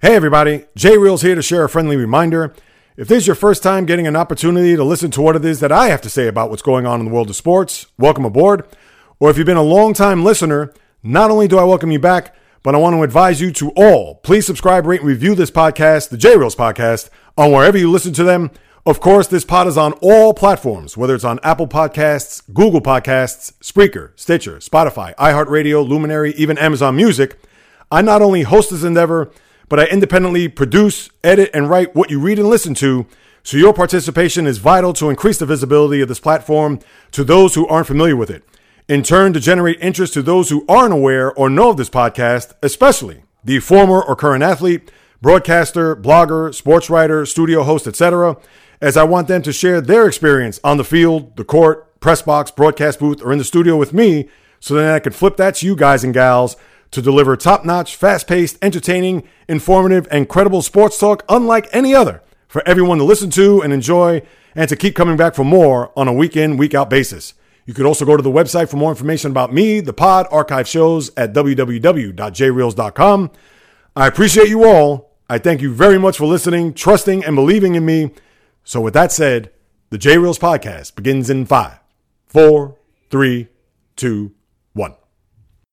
Hey everybody, Jay Reels here to share a friendly reminder. If this is your first time getting an opportunity to listen to what it is that I have to say about what's going on in the world of sports, welcome aboard. Or if you've been a long time listener, not only do I welcome you back, but I want to advise you to all please subscribe, rate, and review this podcast, the J Reels podcast, on wherever you listen to them. Of course, this pod is on all platforms, whether it's on Apple Podcasts, Google Podcasts, Spreaker, Stitcher, Spotify, iHeartRadio, Luminary, even Amazon Music. I not only host this endeavor, but I independently produce, edit, and write what you read and listen to. So your participation is vital to increase the visibility of this platform to those who aren't familiar with it. In turn, to generate interest to those who aren't aware or know of this podcast, especially the former or current athlete, broadcaster, blogger, sports writer, studio host, etc., as I want them to share their experience on the field, the court, press box, broadcast booth, or in the studio with me, so then I can flip that to you guys and gals to deliver top notch, fast paced, entertaining, informative, and credible sports talk unlike any other for everyone to listen to and enjoy and to keep coming back for more on a week in, week out basis. You could also go to the website for more information about me, the pod, archive shows at www.jreels.com. I appreciate you all. I thank you very much for listening, trusting, and believing in me. So, with that said, the J Reels podcast begins in five, four, three, two.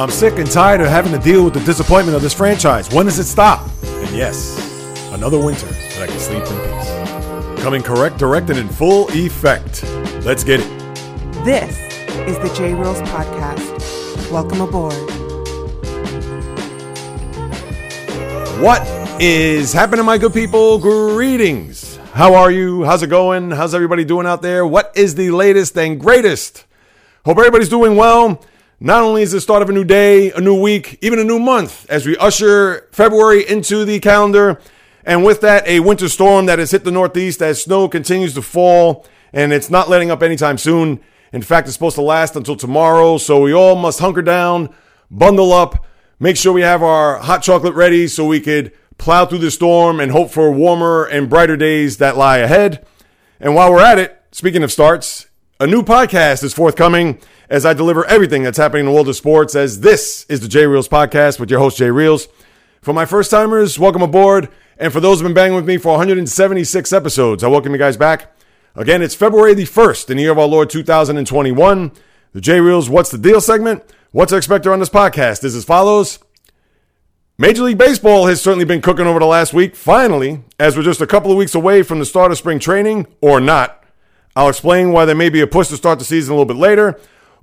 I'm sick and tired of having to deal with the disappointment of this franchise. When does it stop? And yes, another winter that I can sleep in peace. Coming correct, direct, and in full effect. Let's get it. This is the J Reels Podcast. Welcome aboard. What is happening, my good people? Greetings. How are you? How's it going? How's everybody doing out there? What is the latest and greatest? Hope everybody's doing well. Not only is the start of a new day, a new week, even a new month as we usher February into the calendar. And with that, a winter storm that has hit the Northeast as snow continues to fall and it's not letting up anytime soon. In fact, it's supposed to last until tomorrow. So we all must hunker down, bundle up, make sure we have our hot chocolate ready so we could plow through the storm and hope for warmer and brighter days that lie ahead. And while we're at it, speaking of starts, a new podcast is forthcoming as I deliver everything that's happening in the world of sports. As this is the J Reels podcast with your host, Jay Reels. For my first timers, welcome aboard. And for those who've been banging with me for 176 episodes, I welcome you guys back. Again, it's February the 1st in the year of our Lord 2021. The J Reels What's the Deal segment. What to expect on this podcast is as follows. Major League Baseball has certainly been cooking over the last week. Finally, as we're just a couple of weeks away from the start of spring training, or not, I'll explain why there may be a push to start the season a little bit later.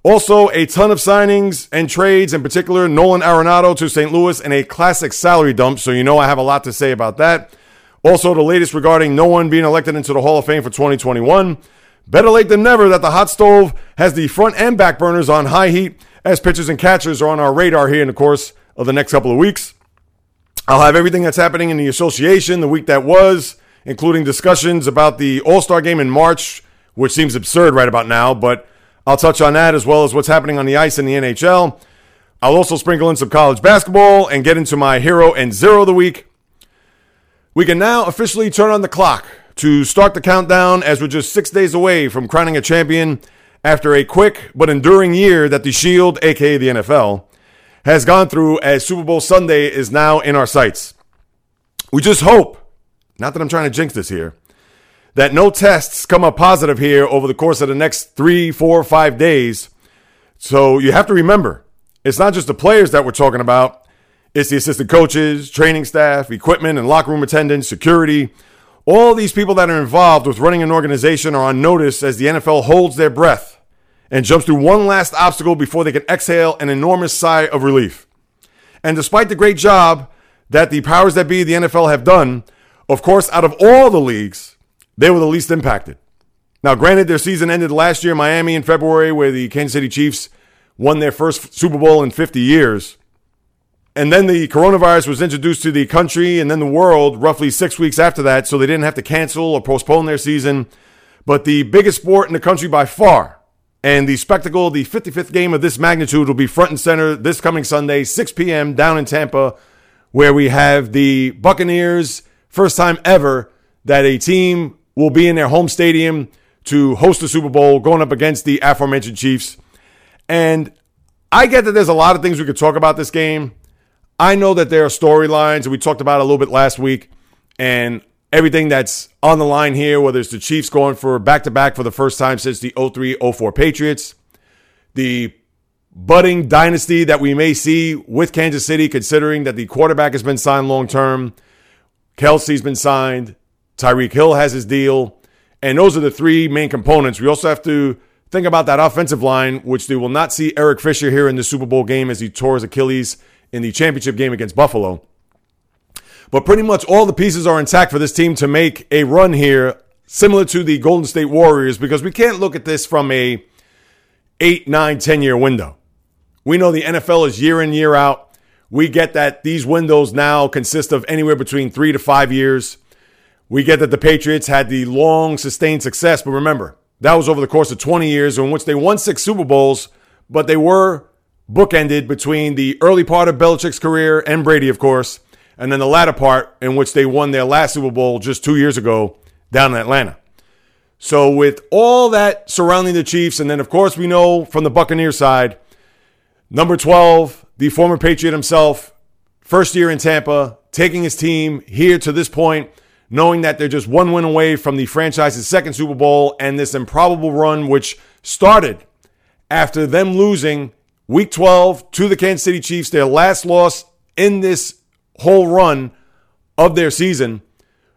Also, a ton of signings and trades, in particular, Nolan Arenado to St. Louis and a classic salary dump. So, you know, I have a lot to say about that. Also, the latest regarding no one being elected into the Hall of Fame for 2021. Better late than never that the hot stove has the front and back burners on high heat as pitchers and catchers are on our radar here in the course of the next couple of weeks. I'll have everything that's happening in the association the week that was, including discussions about the All Star game in March, which seems absurd right about now, but I'll touch on that as well as what's happening on the ice in the NHL. I'll also sprinkle in some college basketball and get into my hero and zero of the week. We can now officially turn on the clock to start the countdown as we're just six days away from crowning a champion after a quick but enduring year that the Shield, aka the NFL, has gone through as Super Bowl Sunday is now in our sights. We just hope, not that I'm trying to jinx this here, that no tests come up positive here over the course of the next three, four, five days. So you have to remember, it's not just the players that we're talking about. It's the assistant coaches, training staff, equipment and locker room attendants, security. All these people that are involved with running an organization are on notice as the NFL holds their breath and jumps through one last obstacle before they can exhale an enormous sigh of relief. And despite the great job that the powers that be, the NFL, have done, of course, out of all the leagues, they were the least impacted. Now, granted, their season ended last year in Miami in February, where the Kansas City Chiefs won their first Super Bowl in 50 years. And then the coronavirus was introduced to the country and then the world roughly six weeks after that, so they didn't have to cancel or postpone their season. But the biggest sport in the country by far, and the spectacle, the 55th game of this magnitude, will be front and center this coming Sunday, 6 p.m. down in Tampa, where we have the Buccaneers, first time ever that a team will be in their home stadium to host the Super Bowl, going up against the aforementioned Chiefs. And I get that there's a lot of things we could talk about this game. I know that there are storylines, we talked about a little bit last week, and everything that's on the line here, whether it's the Chiefs going for back to back for the first time since the 03 04 Patriots, the budding dynasty that we may see with Kansas City, considering that the quarterback has been signed long term, Kelce's been signed, Tyreek Hill has his deal, and those are the three main components. We also have to think about that offensive line, which they will not see Eric Fisher here in the Super Bowl game as he tore his Achilles in the championship game against Buffalo. But pretty much all the pieces are intact for this team to make a run here, similar to the Golden State Warriors, because we can't look at this from a eight, nine, 10 year window. We know the NFL is year in, year out. We get that these windows now consist of anywhere between three to five years. We get that the Patriots had the long, sustained success, but remember, that was over the course of 20 years in which they won six Super Bowls, but they were bookended between the early part of Belichick's career and Brady, of course, and then the latter part in which they won their last Super Bowl just two years ago down in Atlanta. So, with all that surrounding the Chiefs, and then of course we know from the Buccaneer side, number 12, the former Patriot himself, first year in Tampa, taking his team here to this point, knowing that they're just one win away from the franchise's second Super Bowl and this improbable run, which started after them losing week 12 to the Kansas City Chiefs, their last loss in this whole run of their season,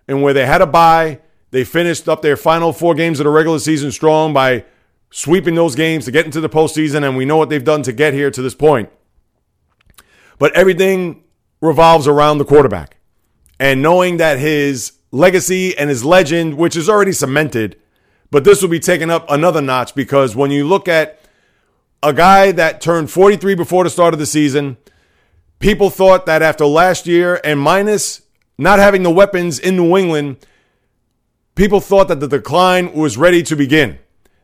and where they had a bye. They finished up their final four games of the regular season strong by sweeping those games to get into the postseason, and we know what they've done to get here to this point. But everything revolves around the quarterback. And knowing that his legacy and his legend, which is already cemented, but this will be taken up another notch because when you look at a guy that turned 43 before the start of the season, people thought that after last year and minus not having the weapons in New England, people thought that the decline was ready to begin.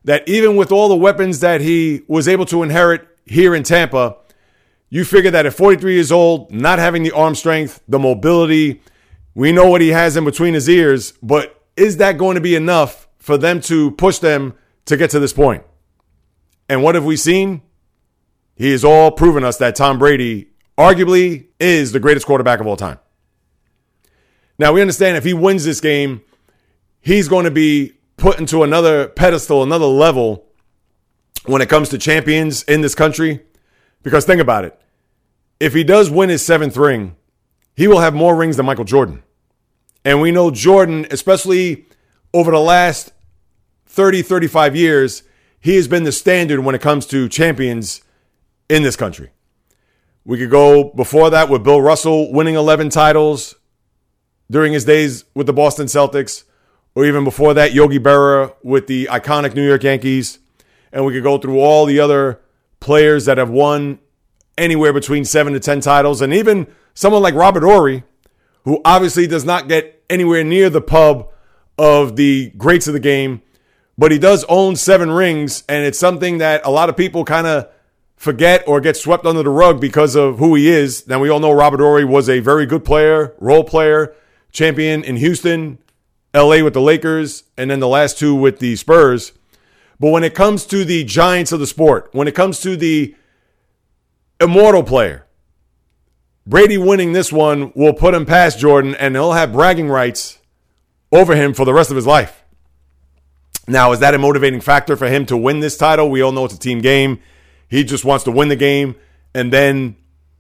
That even with all the weapons that he was able to inherit here in Tampa, you figure that at 43 years old, not having the arm strength, the mobility, we know what he has in between his ears, but is that going to be enough for them to push them to get to this point? And what have we seen? He has all proven us that Tom Brady arguably is the greatest quarterback of all time. Now, we understand if he wins this game, he's going to be put into another pedestal, another level when it comes to champions in this country. Because think about it. If he does win his seventh ring, he will have more rings than Michael Jordan. And we know Jordan, especially over the last 30, 35 years, he has been the standard when it comes to champions in this country. We could go before that with Bill Russell winning 11 titles during his days with the Boston Celtics, or even before that, Yogi Berra with the iconic New York Yankees. And we could go through all the other players that have won anywhere between seven to 10 titles, and even someone like Robert Horry, who obviously does not get anywhere near the pub of the greats of the game, but he does own seven rings, and it's something that a lot of people kind of forget or get swept under the rug because of who he is. Now, we all know Robert Horry was a very good player, role player, champion in Houston, LA with the Lakers, and then the last two with the Spurs. But when it comes to the giants of the sport, when it comes to the immortal player, Brady winning this one will put him past Jordan and he'll have bragging rights over him for the rest of his life. Now, is that a motivating factor for him to win this title? We all know it's a team game. He just wants to win the game. And then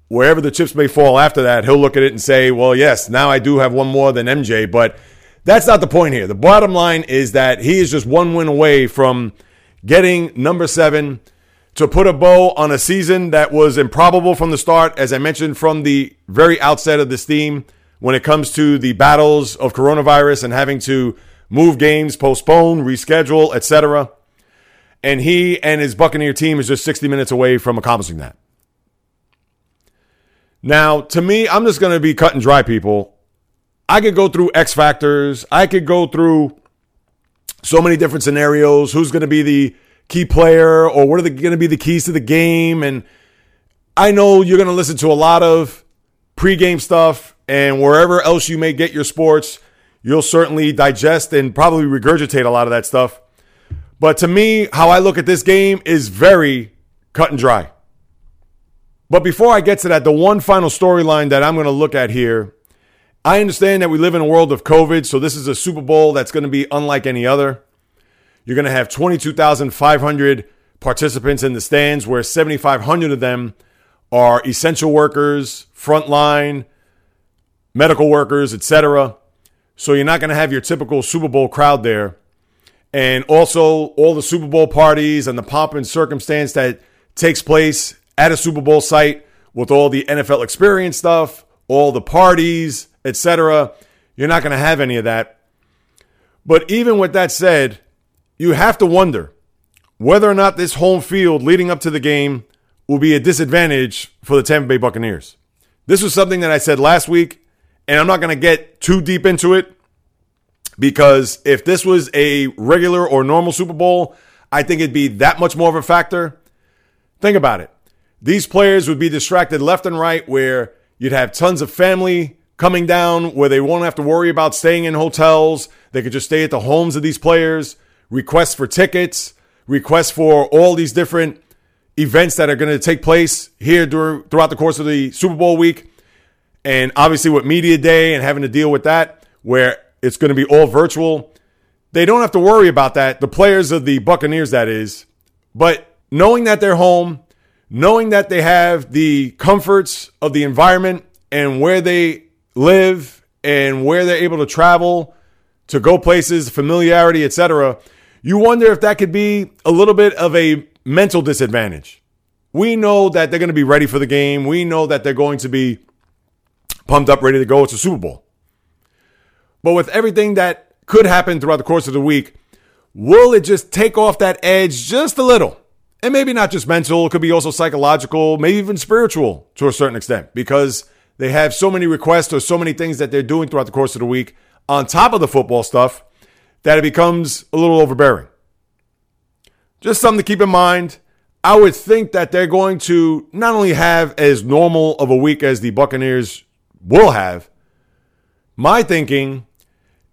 wherever the chips may fall after that, he'll look at it and say, well, yes, now I do have one more than MJ. But that's not the point here. The bottom line is that he is just one win away from getting number seven to put a bow on a season that was improbable from the start, as I mentioned from the very outset of this theme, when it comes to the battles of coronavirus and having to move games, postpone, reschedule, etc. And he and his Buccaneer team is just 60 minutes away from accomplishing that. Now, to me, I'm just going to be cut and dry, people. I could go through X factors. I could go through so many different scenarios. Who's going to be the key player or what are going to be the keys to the game? And I know you're going to listen to a lot of pregame stuff and wherever else you may get your sports, you'll certainly digest and probably regurgitate a lot of that stuff. But to me, how I look at this game is very cut and dry. But before I get to that, the one final storyline that I'm going to look at here, I understand that we live in a world of COVID, so this is a Super Bowl that's going to be unlike any other. You're going to have 22,500 participants in the stands, where 7,500 of them are essential workers, frontline, medical workers, etc. So you're not going to have your typical Super Bowl crowd there. And also all the Super Bowl parties and the pomp and circumstance that takes place at a Super Bowl site with all the NFL experience stuff, all the parties, etc. You're not going to have any of that. But even with that said, you have to wonder whether or not this home field leading up to the game will be a disadvantage for the Tampa Bay Buccaneers. This was something that I said last week, and I'm not going to get too deep into it because if this was a regular or normal Super Bowl, I think it'd be that much more of a factor. Think about it. These players would be distracted left and right, where you'd have tons of family coming down where they won't have to worry about staying in hotels. They could just stay at the homes of these players, requests for tickets, requests for all these different events that are going to take place here during, throughout the course of the Super Bowl week. And obviously, with Media Day and having to deal with that, where it's going to be all virtual, they don't have to worry about that. The players of the Buccaneers, that is. But knowing that they're home, knowing that they have the comforts of the environment and where they live and where they're able to travel to go places, familiarity, etc., you wonder if that could be a little bit of a mental disadvantage. We know that they're going to be ready for the game. We know that they're going to be pumped up, ready to go. It's a Super Bowl. But with everything that could happen throughout the course of the week, will it just take off that edge just a little? And maybe not just mental, it could be also psychological, maybe even spiritual to a certain extent, because they have so many requests or so many things that they're doing throughout the course of the week on top of the football stuff that it becomes a little overbearing. Just something to keep in mind. I would think that they're going to not only have as normal of a week as the Buccaneers will have, my thinking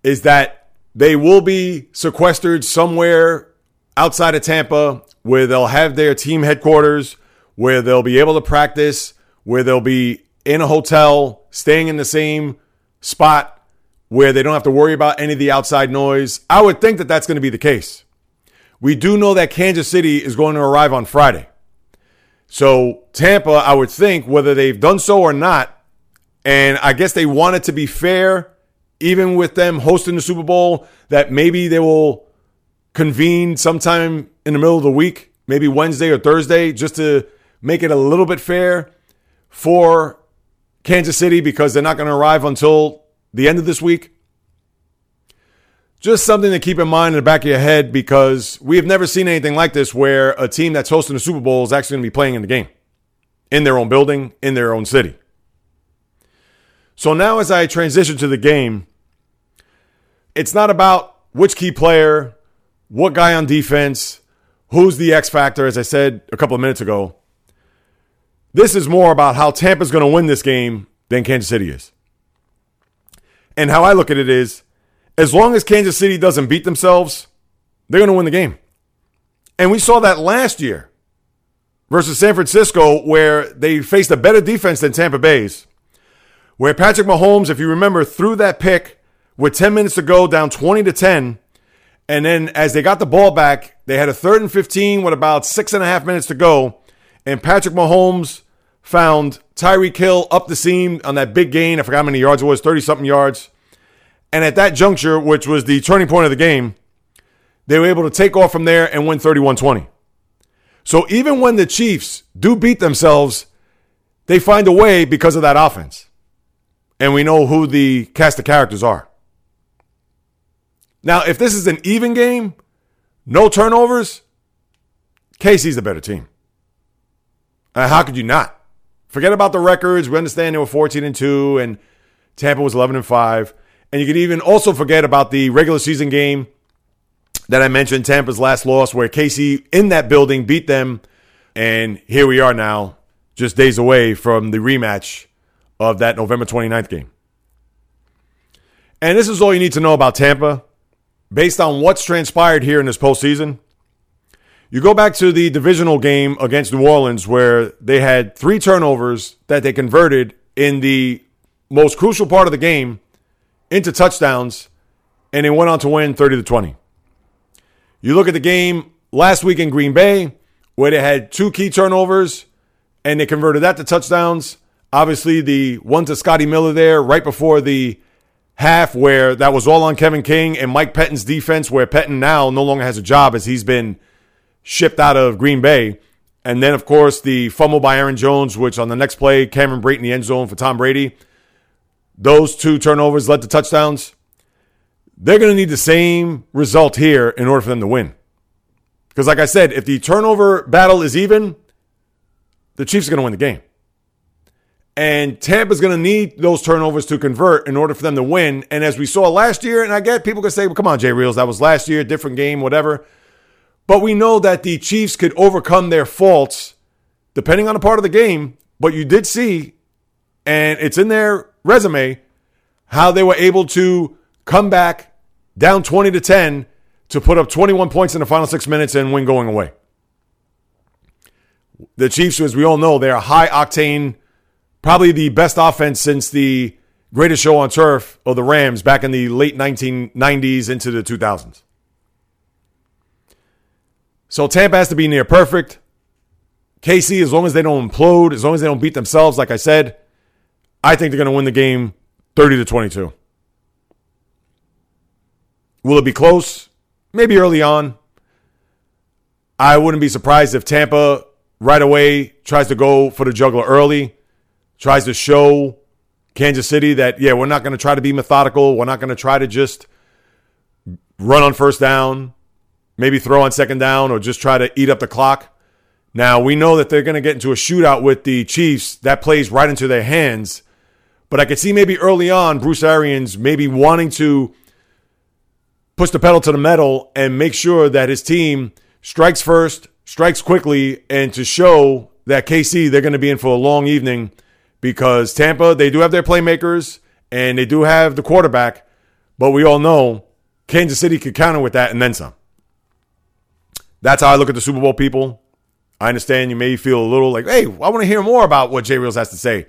is that they will be sequestered somewhere outside of Tampa where they'll have their team headquarters, where they'll be able to practice, where they'll be in a hotel, staying in the same spot where they don't have to worry about any of the outside noise. I would think that that's going to be the case. We do know that Kansas City is going to arrive on Friday. So, Tampa, I would think, whether they've done so or not, and I guess they want it to be fair, even with them hosting the Super Bowl, that maybe they will convene sometime in the middle of the week, maybe Wednesday or Thursday, just to make it a little bit fair for Kansas City because they're not going to arrive until the end of this week just something to keep in mind in the back of your head because we have never seen anything like this where a team that's hosting the Super Bowl is actually going to be playing in the game in their own building, in their own city. So now, as I transition to the game, it's not about which key player, what guy on defense, who's the X factor, as I said a couple of minutes ago. This is more about how Tampa's going to win this game than Kansas City is. And how I look at it is as long as Kansas City doesn't beat themselves, they're going to win the game. And we saw that last year versus San Francisco, where they faced a better defense than Tampa Bay's. Where Patrick Mahomes, if you remember, threw that pick with 10 minutes to go, down 20 to 10. And then as they got the ball back, they had a third and 15 with about six and a half minutes to go. And Patrick Mahomes found Tyreek Hill up the seam on that big gain. I forgot how many yards it was, 30 something yards. And at that juncture, which was the turning point of the game, they were able to take off from there and win 31 20. So even when the Chiefs do beat themselves, they find a way because of that offense. And we know who the cast of characters are. Now, if this is an even game, no turnovers, KC's the better team. Uh, how could you not Forget about the records. We understand they were 14 and 2 and Tampa was 11 and 5. And you could even also forget about the regular season game that I mentioned, Tampa's last loss, where KC in that building beat them. And here we are now, just days away from the rematch of that November 29th game. And this is all you need to know about Tampa. Based on what's transpired here in this postseason, you go back to the divisional game against New Orleans where they had three turnovers that they converted in the most crucial part of the game into touchdowns, and they went on to win 30 to 20. You look at the game last week in Green Bay where they had two key turnovers and they converted that to touchdowns. Obviously, the one to Scotty Miller there right before the half where that was all on Kevin King and Mike Pettine's defense, where Pettine now no longer has a job as he's been – shipped out of Green Bay. And then, of course, the fumble by Aaron Jones, which on the next play, Cameron Brate in the end zone for Tom Brady. Those two turnovers led to touchdowns. They're going to need the same result here in order for them to win. Because, like I said, if the turnover battle is even, the Chiefs are going to win the game. And Tampa's going to need those turnovers to convert in order for them to win. And as we saw last year, and I get people can say, well, come on, Jay Reels, that was last year, different game, whatever. But we know that the Chiefs could overcome their faults depending on the part of the game. But you did see, and it's in their resume, how they were able to come back down 20 to 10 to put up 21 points in the final six minutes and win going away. The Chiefs, as we all know, they're high octane, probably the best offense since the greatest show on turf of the Rams back in the late 1990s into the 2000s. So Tampa has to be near perfect. KC, as long as they don't implode, as long as they don't beat themselves, like I said, I think they're going to win the game 30 to 22. Will it be close? Maybe early on. I wouldn't be surprised if Tampa right away tries to go for the juggler early, tries to show Kansas City that, yeah, we're not going to try to be methodical. We're not going to try to just run on first down maybe throw on second down or just try to eat up the clock. Now, we know that they're going to get into a shootout with the Chiefs. That plays right into their hands. But I could see maybe early on Bruce Arians maybe wanting to push the pedal to the metal and make sure that his team strikes first, strikes quickly, and to show that KC, they're going to be in for a long evening because Tampa, they do have their playmakers and they do have the quarterback. But we all know Kansas City could counter with that and then some. That's how I look at the Super Bowl people. I understand you may feel a little like, hey, I want to hear more about what Jay Reels has to say.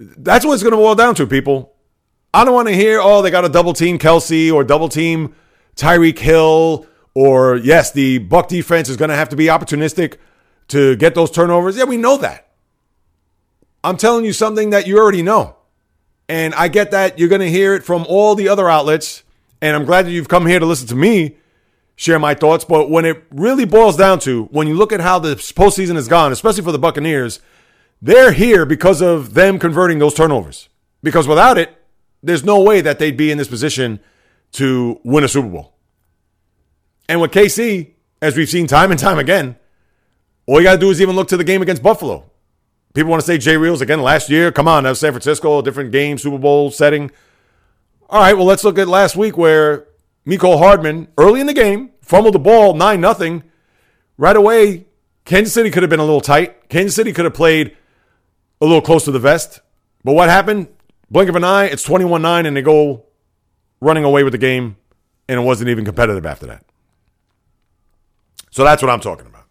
That's what it's going to boil down to, people. I don't want to hear, oh, they got to double team Kelce or double team Tyreek Hill, or yes, the Buck defense is going to have to be opportunistic to get those turnovers. Yeah, we know that. I'm telling you something that you already know. And I get that you're going to hear it from all the other outlets. And I'm glad that you've come here to listen to me share my thoughts. But when it really boils down to, when you look at how the postseason has gone, especially for the Buccaneers, they're here because of them converting those turnovers. Because without it, there's no way that they'd be in this position to win a Super Bowl. And with KC, as we've seen time and time again, all you got to do is even look to the game against Buffalo. People want to say Jay Reels again last year. Come on, that was San Francisco, different game, Super Bowl setting. All right, well, let's look at last week where Mecole Hardman early in the game, fumbled the ball 9 nothing. Right away, Kansas City could have been a little tight. Kansas City could have played a little close to the vest. But what happened? Blink of an eye, it's 21 9, and they go running away with the game, and it wasn't even competitive after that. So that's what I'm talking about.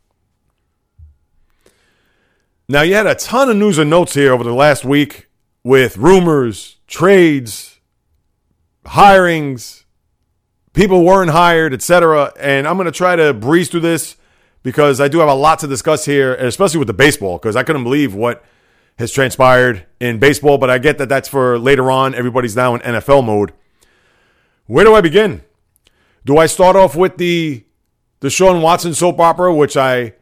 Now, you had a ton of news and notes here over the last week with rumors, trades, hirings, people weren't hired, etc. And I'm going to try to breeze through this because I do have a lot to discuss here, especially with the baseball, because I couldn't believe what has transpired in baseball. But I get that that's for later on. Everybody's now in NFL mode. Where do I begin? Do I start off with the Deshaun Watson soap opera, which I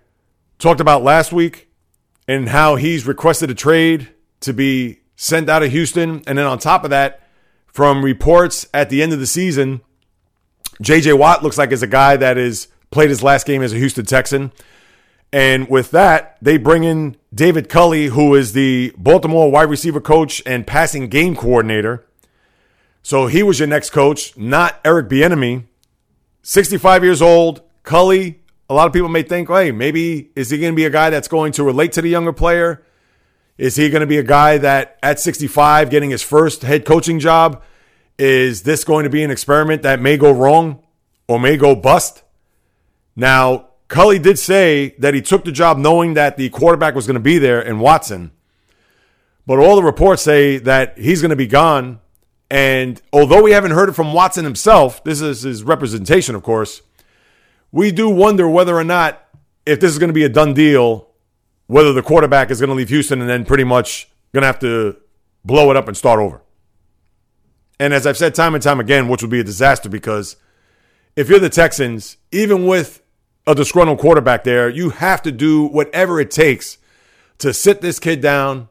talked about last week, and how he's requested a trade to be sent out of Houston, and then on top of that, from reports at the end of the season JJ Watt looks like is a guy that is played his last game as a Houston Texan. And with that, they bring in David Culley, who is the Baltimore wide receiver coach and passing game coordinator. So he was your next coach, not Eric Bieniemy. 65 years old, Culley. A lot of people may think, hey, maybe is he going to be a guy that's going to relate to the younger player? Is he going to be a guy that at 65 getting his first head coaching job? Is this going to be an experiment that may go wrong or may go bust? Now, Culley did say that he took the job knowing that the quarterback was going to be there in Watson. But all the reports say that he's going to be gone. And although we haven't heard it from Watson himself, this is his representation, of course, we do wonder whether or not, if this is going to be a done deal, whether the quarterback is going to leave Houston and then pretty much going to have to blow it up and start over. And as I've said time and time again, which would be a disaster because if you're the Texans, even with a disgruntled quarterback there, you have to do whatever it takes to sit this kid down,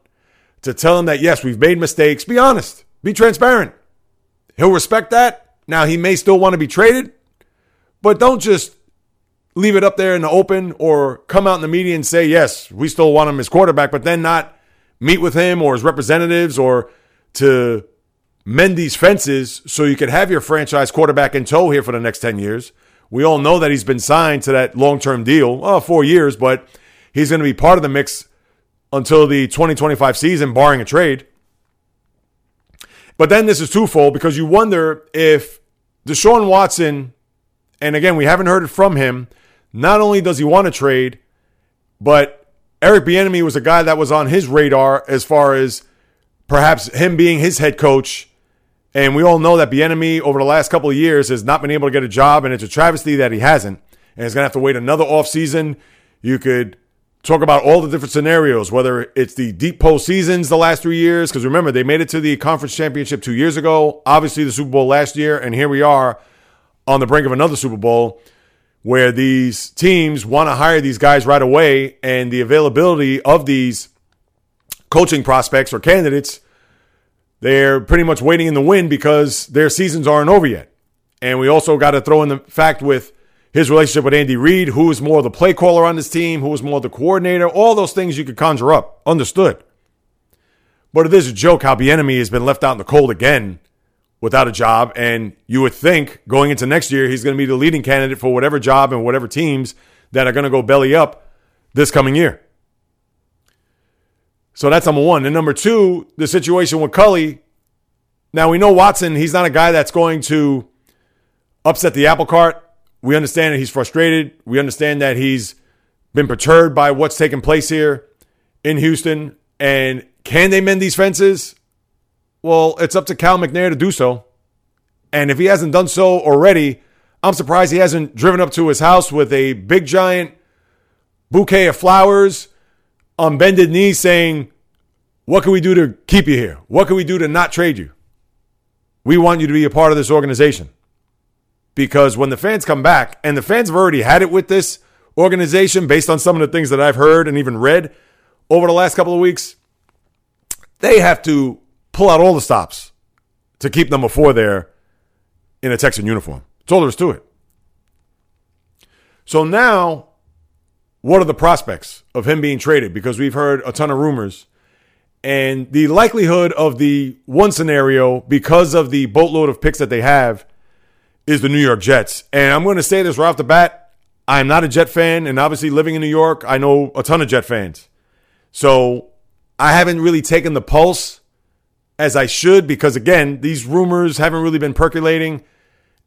to tell him that, yes, we've made mistakes. Be honest, be transparent. He'll respect that. Now, he may still want to be traded, but don't just leave it up there in the open or come out in the media and say, yes, we still want him as quarterback, but then not meet with him or his representatives or to mend these fences so you can have your franchise quarterback in tow here for the next 10 years. We all know that he's been signed to that long term deal, well, four years, but he's going to be part of the mix until the 2025 season, barring a trade. But then this is twofold because you wonder if Deshaun Watson, and again, we haven't heard it from him, not only does he want to trade, but Eric Bieniemy was a guy that was on his radar as far as perhaps him being his head coach and we all know that Bieniemy over the last couple of years has not been able to get a job, and it's a travesty that he hasn't. And he's going to have to wait another offseason. You could talk about all the different scenarios, whether it's the deep postseasons the last three years, because remember, they made it to the conference championship two years ago, obviously the Super Bowl last year, and here we are on the brink of another Super Bowl where these teams want to hire these guys right away, and the availability of these coaching prospects or candidates they're pretty much waiting in the wind because their seasons aren't over yet. And we also got to throw in the fact with his relationship with Andy Reid, who is more the play caller on this team, who is more the coordinator, all those things you could conjure up. Understood. But it is a joke how Bieniemy has been left out in the cold again without a job. And you would think going into next year, he's going to be the leading candidate for whatever job and whatever teams that are going to go belly up this coming year. So that's number one. And number two, the situation with Culley. Now we know Watson, he's not a guy that's going to upset the apple cart. We understand that he's frustrated. We understand that he's been perturbed by what's taken place here in Houston. And can they mend these fences? Well, it's up to Cal McNair to do so. And if he hasn't done so already, I'm surprised he hasn't driven up to his house with a big giant bouquet of flowers on bended knee saying, What can we do to keep you here? What can we do to not trade you? We want you to be a part of this organization. Because when the fans come back, and the fans have already had it with this organization based on some of the things that I've heard and even read over the last couple of weeks, they have to pull out all the stops to keep number four there in a Texan uniform. That's all there is to it. So now what are the prospects of him being traded? Because we've heard a ton of rumors. And the likelihood of the one scenario, because of the boatload of picks that they have, is the New York Jets. And I'm going to say this right off the bat. I'm not a Jet fan. And obviously, living in New York, I know a ton of Jet fans. So I haven't really taken the pulse as I should because, again, these rumors haven't really been percolating.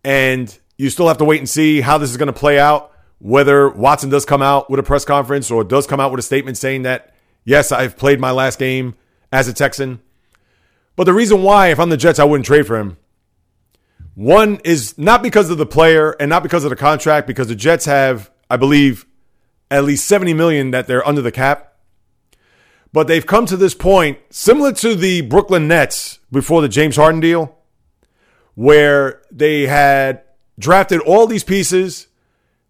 And you still have to wait and see how this is going to play out whether Watson does come out with a press conference or does come out with a statement saying that, yes, I've played my last game as a Texan. But the reason why, if I'm the Jets, I wouldn't trade for him. One is not because of the player and not because of the contract, because the Jets have, I believe, at least 70 million that they're under the cap. But they've come to this point, similar to the Brooklyn Nets before the James Harden deal, where they had drafted all these pieces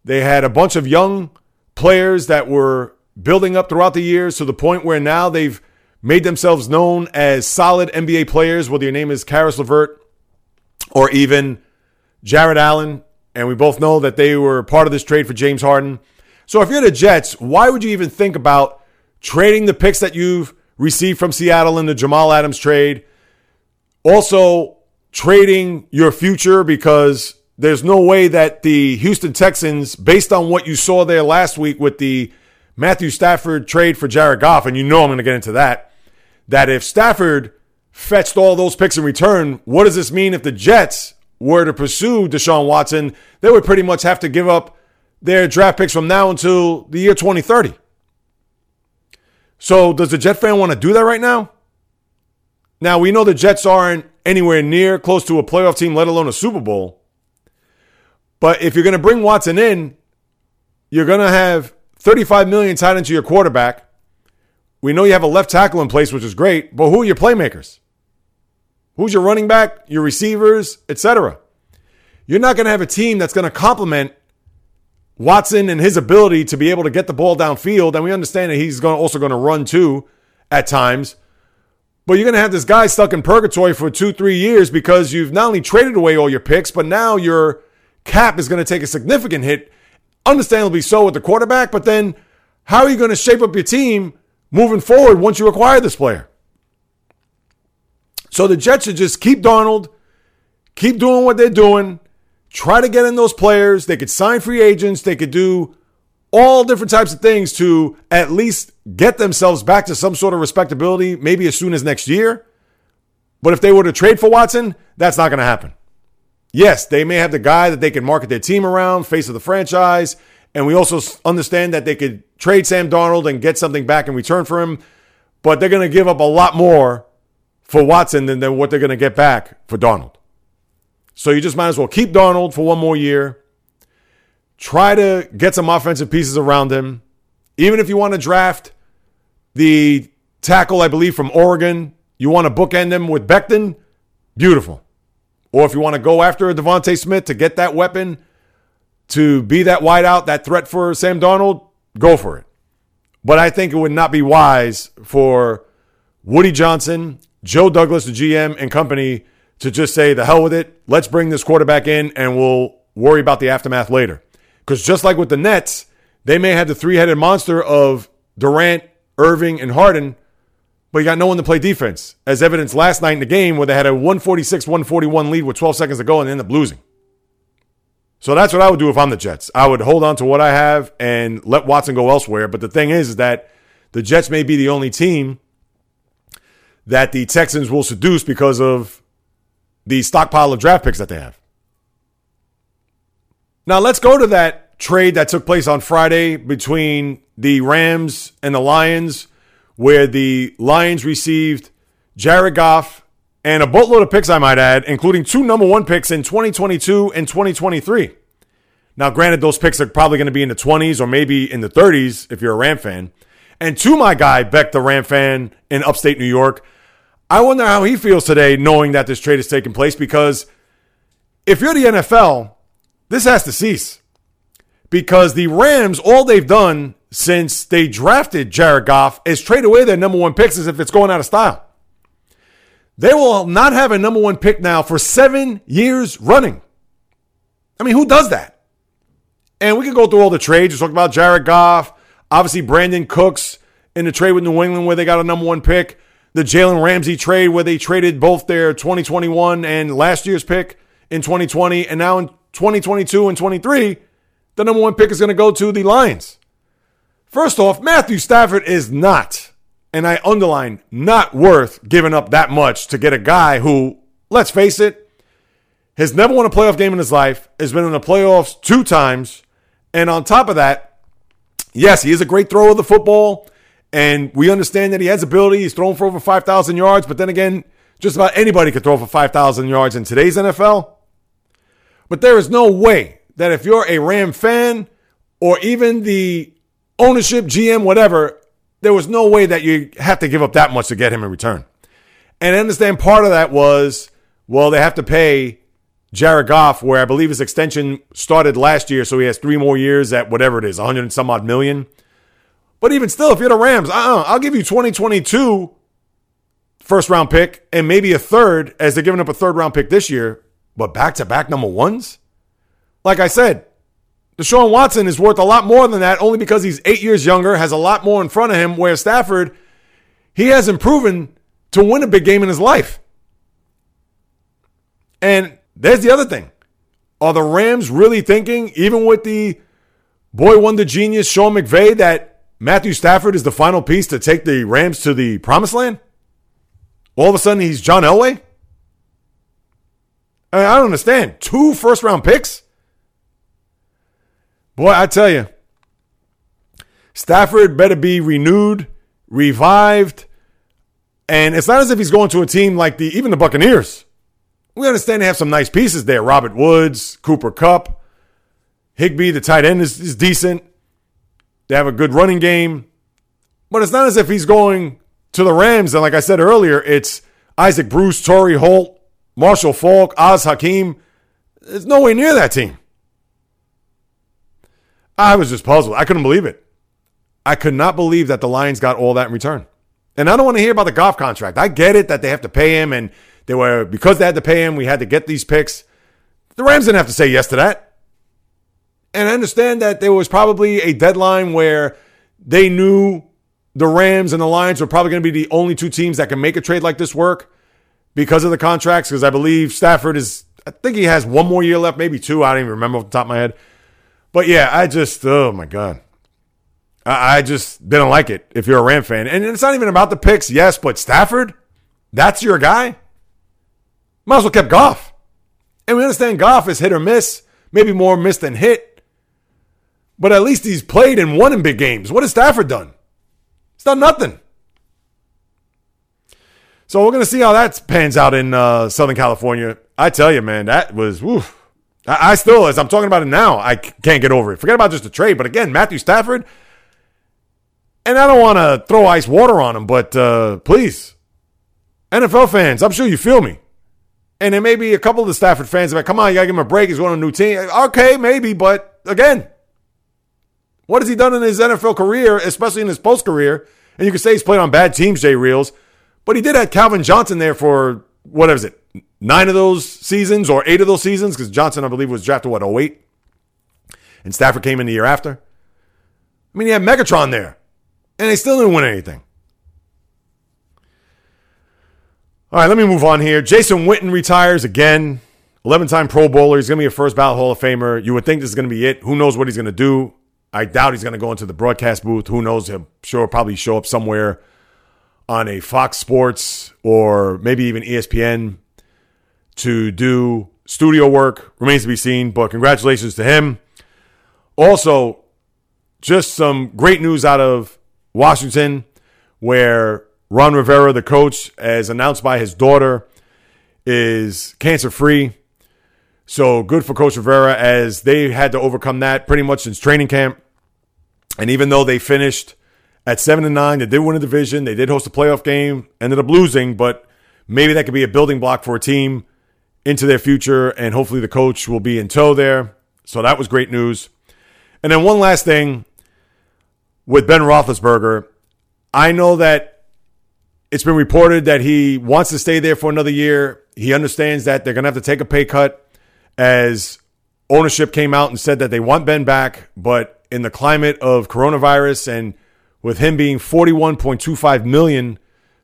they had a bunch of young players that were building up throughout the years to the point where now they've made themselves known as solid NBA players, whether your name is Caris LeVert or even Jarrett Allen. And we both know that they were part of this trade for James Harden. So if you're the Jets, why would you even think about trading the picks that you've received from Seattle in the Jamal Adams trade? Also, trading your future because there's no way that the Houston Texans, based on what you saw there last week with the Matthew Stafford trade for Jared Goff, and you know I'm going to get into that, that if Stafford fetched all those picks in return, what does this mean if the Jets were to pursue Deshaun Watson? They would pretty much have to give up their draft picks from now until the year 2030. So, does the Jet fan want to do that right now? Now, we know the Jets aren't anywhere near close to a playoff team, let alone a Super Bowl. But if you're going to bring Watson in, you're going to have 35 million tied into your quarterback. We know you have a left tackle in place, which is great, but who are your playmakers? Who's your running back, your receivers, etc.? You're not going to have a team that's going to complement Watson and his ability to be able to get the ball downfield, and we understand that he's going also going to run too at times. But you're going to have this guy stuck in purgatory for two, three years because you've not only traded away all your picks, but now your cap is going to take a significant hit, understandably so with the quarterback. But then, how are you going to shape up your team moving forward once you acquire this player? So the Jets should just keep Darnold, keep doing what they're doing, try to get in those players. They could sign free agents. They could do all different types of things to at least get themselves back to some sort of respectability, maybe as soon as next year. But if they were to trade for Watson, that's not going to happen. Yes, they may have the guy that they can market their team around, face of the franchise. And we also understand that they could trade Sam Darnold and get something back in return for him. But they're going to give up a lot more for Watson than, than what they're going to get back for Darnold. So you just might as well keep Darnold for one more year. Try to get some offensive pieces around him. Even if you want to draft the tackle, I believe, from Oregon, you want to bookend him with Becton, beautiful. Or if you want to go after a DeVonta Smith to get that weapon, to be that wideout, that threat for Sam Darnold, go for it. But I think it would not be wise for Woody Johnson, Joe Douglas, the GM, and company to just say, the hell with it. Let's bring this quarterback in and we'll worry about the aftermath later. Because just like with the Nets, they may have the three headed monster of Durant, Irving, and Harden, but you got no one to play defense, as evidenced last night in the game where they had a 146 141 lead with 12 seconds to go and end up losing. So that's what I would do if I'm the Jets. I would hold on to what I have and let Watson go elsewhere. But the thing is, is that the Jets may be the only team that the Texans will seduce because of the stockpile of draft picks that they have. Now let's go to that trade that took place on Friday between the Rams and the Lions, where the Lions received Jared Goff and a boatload of picks, I might add, including two number one picks in 2022 and 2023. Now, granted, those picks are probably going to be in the 20s or maybe in the 30s if you're a Ram fan. And to my guy, Beck, the Ram fan in upstate New York, I wonder how he feels today knowing that this trade is taking place because if you're the NFL, this has to cease. Because the Rams, all they've done since they drafted Jared Goff is trade away their number one picks as if it's going out of style. They will not have a number one pick now for seven years running. I mean, who does that? And we could go through all the trades. We talked about Jared Goff, obviously Brandin Cooks in the trade with New England where they got a number one pick the Jalen Ramsey trade where they traded both their 2021 and last year's pick in 2020, and now in 2022 and 23, the number one pick is going to go to the Lions. First off, Matthew Stafford is not, and I underline, not worth giving up that much to get a guy who, let's face it, has never won a playoff game in his life, has been in the playoffs two times, and on top of that, yes, he is a great thrower of the football. And we understand that he has ability. He's thrown for over 5,000 yards. But then again, just about anybody could throw for 5,000 yards in today's NFL. But there is no way that if you're a Ram fan or even the ownership, GM, whatever, there was no way that you have to give up that much to get him in return. And I understand part of that was, well, they have to pay Jared Goff, where I believe his extension started last year, so he has three more years at whatever it is, 100 and some odd million. But even still, if you're the Rams, uh-uh, I'll give you 2022 first round pick and maybe a third as they're giving up a third round pick this year, but back to back number ones? Like I said, Deshaun Watson is worth a lot more than that only because he's eight years younger, has a lot more in front of him, where Stafford, he hasn't proven to win a big game in his life. And there's the other thing. Are the Rams really thinking, even with the boy wonder genius Sean McVay, that Matthew Stafford is the final piece to take the Rams to the promised land? All of a sudden, he's John Elway? I, mean, I don't understand. Two first round picks? Boy, I tell you, Stafford better be renewed, revived, and it's not as if he's going to a team like the even the Buccaneers. We understand they have some nice pieces there. Robert Woods, Cooper Kupp, Higbee, the tight end is, is decent. They have a good running game. But it's not as if he's going to the Rams. And like I said earlier, it's Isaac Bruce, Torry Holt, Marshall Faulk, Az Hakim. It's nowhere near that team. I was just puzzled. I couldn't believe it. I could not believe that the Lions got all that in return. And I don't want to hear about the Goff contract. I get it that they have to pay him, and they were because they had to pay him, we had to get these picks. The Rams didn't have to say yes to that. And I understand that there was probably a deadline where they knew the Rams and the Lions were probably going to be the only two teams that can make a trade like this work because of the contracts. Because I believe Stafford is, I think he has one more year left, maybe two. I don't even remember off the top of my head. But yeah, I just, oh my God. I, I just didn't like it if you're a Ram fan. And it's not even about the picks, yes, but Stafford, that's your guy? Might as well kept Goff. And we understand Goff is hit or miss, maybe more miss than hit. But at least he's played and won in big games. What has Stafford done? He's done nothing. So we're going to see how that pans out in uh, Southern California. I tell you, man, that was, woof. I, I still, as I'm talking about it now, I can't get over it. Forget about just the trade. But again, Matthew Stafford, and I don't want to throw ice water on him, but uh, please, NFL fans, I'm sure you feel me. And there may be a couple of the Stafford fans that like, come on, you got to give him a break. He's going to a new team. Okay, maybe, but again, what has he done in his NFL career, especially in his post career? And you can say he's played on bad teams, Jay Reels, but he did have Calvin Johnson there for what is it, nine of those seasons or eight of those seasons because Johnson, I believe, was drafted, what, 08? And Stafford came in the year after. I mean, he had Megatron there, and they still didn't win anything. All right, let me move on here. Jason Witten retires again. 11 time Pro Bowler. He's going to be a first ballot Hall of Famer. You would think this is going to be it. Who knows what he's going to do? I doubt he's going to go into the broadcast booth. Who knows? He'll sure probably show up somewhere on a Fox Sports or maybe even ESPN to do studio work. Remains to be seen, but congratulations to him. Also, just some great news out of Washington where Ron Rivera, the coach, as announced by his daughter, is cancer free. So good for Coach Rivera as they had to overcome that pretty much since training camp. And even though they finished at seven and nine, they did win a division, they did host a playoff game, ended up losing, but maybe that could be a building block for a team into their future, and hopefully the coach will be in tow there. So that was great news. And then one last thing with Ben Roethlisberger, I know that it's been reported that he wants to stay there for another year. He understands that they're going to have to take a pay cut as ownership came out and said that they want Ben back, but in the climate of coronavirus and with him being 41.25 million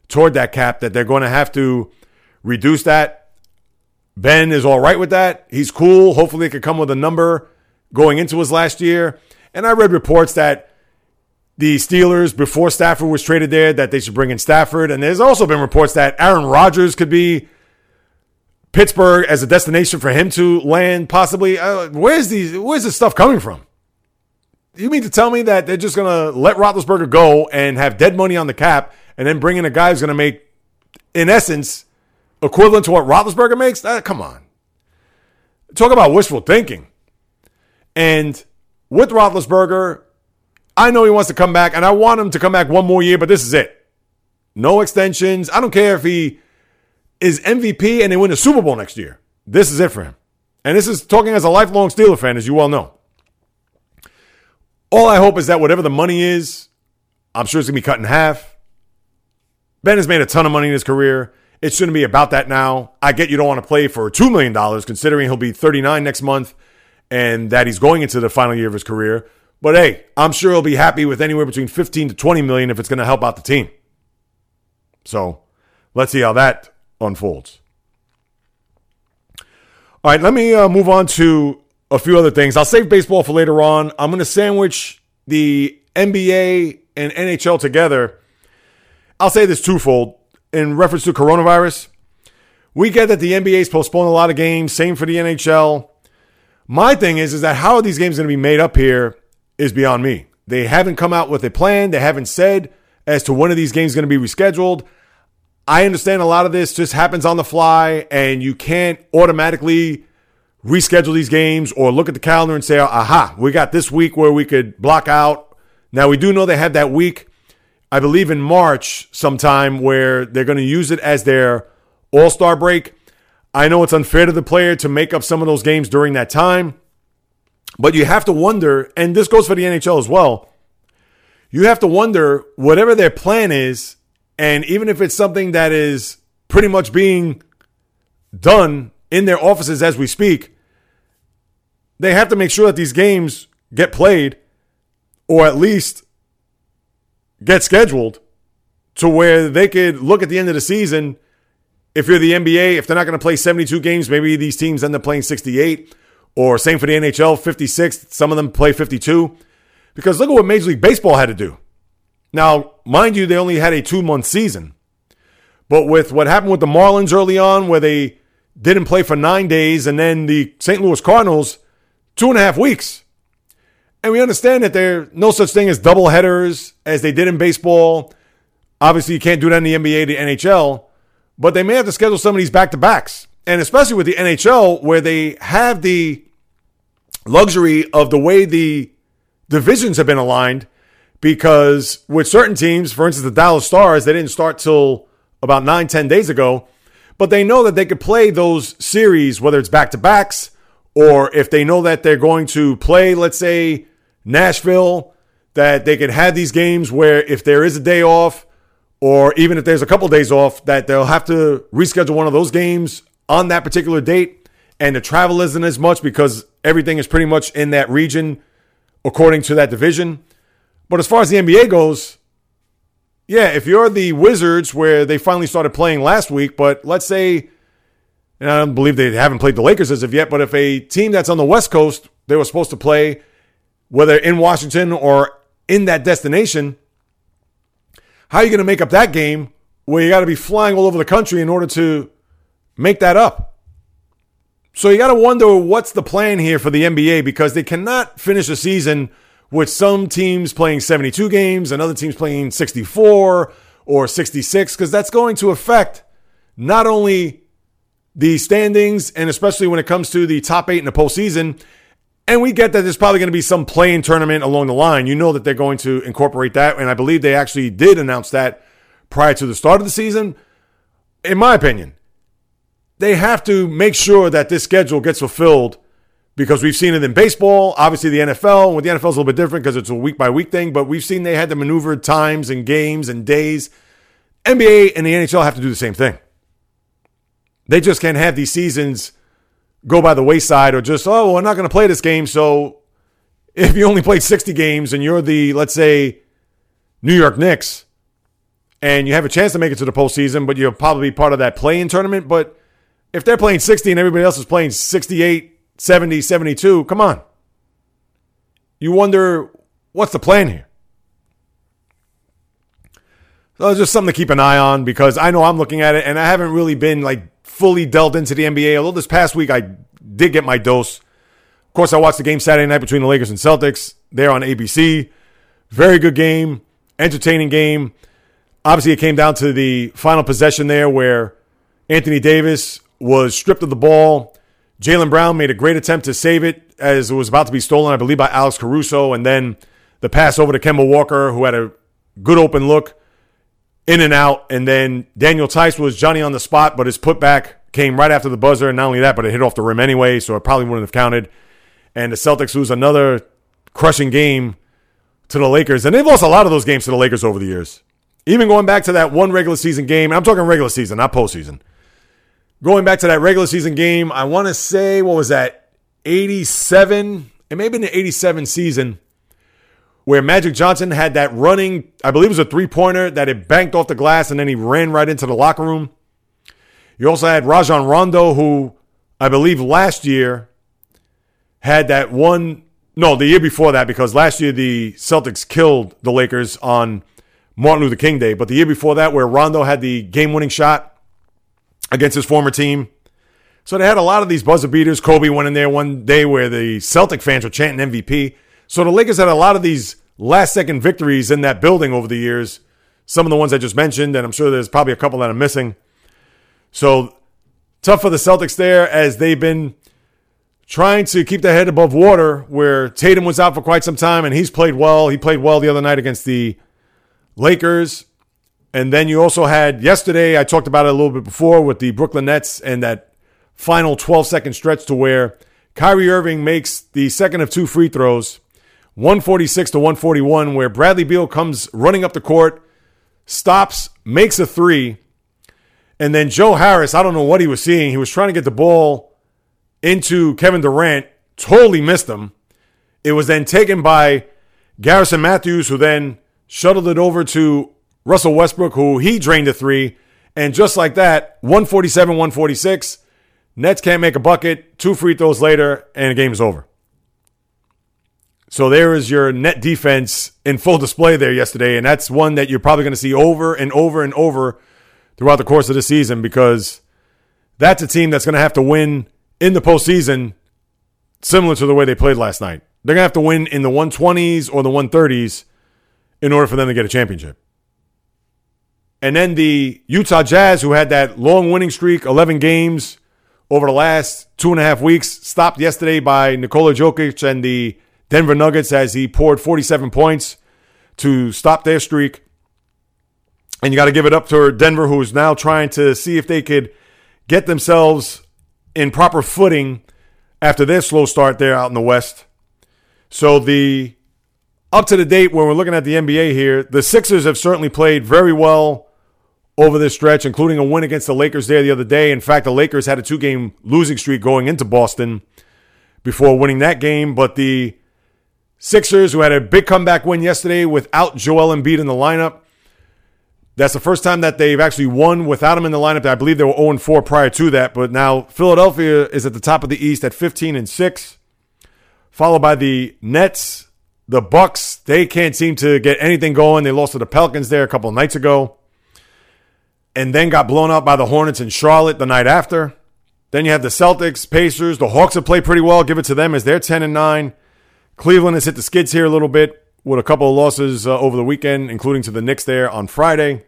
toward that cap that they're going to have to reduce that Ben is all right with that. He's cool. Hopefully, it could come with a number going into his last year. And I read reports that the Steelers, before Stafford was traded there, that they should bring in Stafford. And there's also been reports that Aaron Rodgers could be Pittsburgh as a destination for him to land, possibly. Uh, where's these? Where's this stuff coming from? You mean to tell me that they're just to let Roethlisberger go and have dead money on the cap, and then bring in a guy who's to make, in essence, equivalent to what Roethlisberger makes? Uh, come on. Talk about wishful thinking. And with Roethlisberger, I know he wants to come back, and I want him to come back one more year, but this is it. No extensions. I don't care if he is MVP and they win the Super Bowl next year. This is it for him. And this is talking as a lifelong Steeler fan, as you well know. All I hope is that whatever the money is, I'm sure it's going to be cut in half. Ben has made a ton of money in his career. It shouldn't be about that now. I get you don't want to play for $2 million, considering he'll be 39 next month and that he's going into the final year of his career. But hey, I'm sure he'll be happy with anywhere between 15 to 20 million if it's going to help out the team. So let's see how that unfolds. All right, let me uh, move on to a few other things. I'll save baseball for later on. I'm going to sandwich the NBA and NHL together. I'll say this twofold in reference to coronavirus. We get that the NBA's postponed a lot of games, same for the NHL. My thing is, is that how are these games going to be made up here is beyond me. They haven't come out with a plan. They haven't said as to when of these games going to be rescheduled. I understand a lot of this just happens on the fly, and you can't automatically reschedule these games or look at the calendar and say, aha, we got this week where we could block out. Now, we do know they have that week, I believe in March sometime, where they're going to use it as their all star break. I know it's unfair to the player to make up some of those games during that time, but you have to wonder, and this goes for the NHL as well. You have to wonder whatever their plan is, and even if it's something that is pretty much being done in their offices as we speak, they have to make sure that these games get played or at least get scheduled to where they could look at the end of the season if you're the NBA, if they're not going to play 72 games, maybe these teams end up playing 68, or same for the NHL, 56. Some of them play 52. Because look at what Major League Baseball had to do. Now, mind you, they only had a two month season. But with what happened with the Marlins early on, where they didn't play for nine days, and then the St. Louis Cardinals, two and a half weeks. And we understand that there's no such thing as double headers as they did in baseball. Obviously, you can't do that in the NBA, the NHL but they may have to schedule some of these back to backs. And especially with the NHL, where they have the luxury of the way the divisions have been aligned, because with certain teams, for instance, the Dallas Stars, they didn't start till about nine, ten days ago, but they know that they could play those series, whether it's back to backs or if they know that they're going to play, let's say, Nashville, that they can have these games where if there is a day off, or even if there's a couple days off, that they'll have to reschedule one of those games on that particular date. And the travel isn't as much because everything is pretty much in that region according to that division. But as far as the NBA goes, yeah, if you're the Wizards, where they finally started playing last week, but let's say, and I don't believe they haven't played the Lakers as of yet, but if a team that's on the West Coast, they were supposed to play, whether in Washington or in that destination, how are you going to make up that game where you got to be flying all over the country in order to make that up? So you got to wonder what's the plan here for the NBA because they cannot finish a season with some teams playing 72 games and other teams playing 64 or 66 because that's going to affect not only the standings and especially when it comes to the top eight in the postseason, and we get that there's probably going to be some play-in tournament along the line. You know that they're going to incorporate that. And I believe they actually did announce that prior to the start of the season. In my opinion, they have to make sure that this schedule gets fulfilled because we've seen it in baseball. Obviously, the NFL, with the NFL is a little bit different because it's a week by week thing, but we've seen they had to maneuver times and games and days. NBA and the NHL have to do the same thing. They just can't have these seasons go by the wayside or just, oh, well, we're not going to play this game. So if you only played 60 games and you're the, let's say, New York Knicks, and you have a chance to make it to the postseason, but you'll probably be part of that play-in tournament. But if they're playing 60 and everybody else is playing 68, 70, 72, come on. You wonder what's the plan here? So it's just something to keep an eye on because I know I'm looking at it and I haven't really been like fully delved into the NBA. Although this past week I did get my dose. Of course, I watched the game Saturday night between the Lakers and Celtics there on ABC. Very good game, entertaining game. Obviously, it came down to the final possession there where Anthony Davis was stripped of the ball. Jaylen Brown made a great attempt to save it as it was about to be stolen, I believe, by Alex Caruso. And then the pass over to Kemba Walker, who had a good open look in and out. And then Daniel Theis was Johnny on the spot, but his putback came right after the buzzer. And not only that, but it hit off the rim anyway, so it probably wouldn't have counted. And the Celtics lose another crushing game to the Lakers. And they've lost a lot of those games to the Lakers over the years. Even going back to that one regular season game, I'm talking regular season, not postseason. Going back to that regular season game, I want to say, what was that? 87, it may have been the 87 season where Magic Johnson had that running, I believe it was a three pointer that it banked off the glass and then he ran right into the locker room. You also had Rajon Rondo, who I believe last year had that one, no, the year before that, because last year the Celtics killed the Lakers on Martin Luther King Day. But the year before that, where Rondo had the game winning shot against his former team. So they had a lot of these buzzer beaters. Kobe went in there one day where the Celtic fans were chanting MVP. So the Lakers had a lot of these last second victories in that building over the years. Some of the ones I just mentioned, and I'm sure there's probably a couple that I'm missing. So tough for the Celtics there as they've been trying to keep their head above water where Tatum was out for quite some time and he's played well. He played well the other night against the Lakers. And then you also had yesterday, I talked about it a little bit before with the Brooklyn Nets and that final 12 second stretch to where Kyrie Irving makes the second of two free throws, 146 to 141, where Bradley Beal comes running up the court, stops, makes a three. And then Joe Harris, I don't know what he was seeing. He was trying to get the ball into Kevin Durant, totally missed him. It was then taken by Garrison Matthews, who then shuttled it over to Russell Westbrook, who he drained a three. And just like that, 147 146. Nets can't make a bucket. Two free throws later, and the game's over. So there is your net defense in full display there yesterday. And that's one that you're probably going to see over and over and over throughout the course of the season because that's a team that's going to have to win in the postseason, similar to the way they played last night. They're going to have to win in the 120s or the 130s in order for them to get a championship. And then the Utah Jazz, who had that long winning streak, 11 games over the last two and a half weeks, stopped yesterday by Nikola Jokic and the Denver Nuggets as he poured 47 points to stop their streak. And you got to give it up to Denver, who is now trying to see if they could get themselves in proper footing after their slow start there out in the West. So the up to the date when we're looking at the NBA here, the Sixers have certainly played very well over this stretch, including a win against the Lakers there the other day. In fact, the Lakers had a two game losing streak going into Boston before winning that game. But the Sixers, who had a big comeback win yesterday without Joel Embiid in the lineup, that's the first time that they've actually won without him in the lineup. I believe they were 0 4 prior to that. But now Philadelphia is at the top of the East at 15 and 6, followed by the Nets. The Bucks, they can't seem to get anything going. They lost to the Pelicans there a couple nights ago and then got blown out by the Hornets in Charlotte the night after. Then you have the Celtics, Pacers. The Hawks have played pretty well. Give it to them as they're 10 and 9. Cleveland has hit the skids here a little bit with a couple of losses uh, over the weekend, including to the Knicks there on Friday.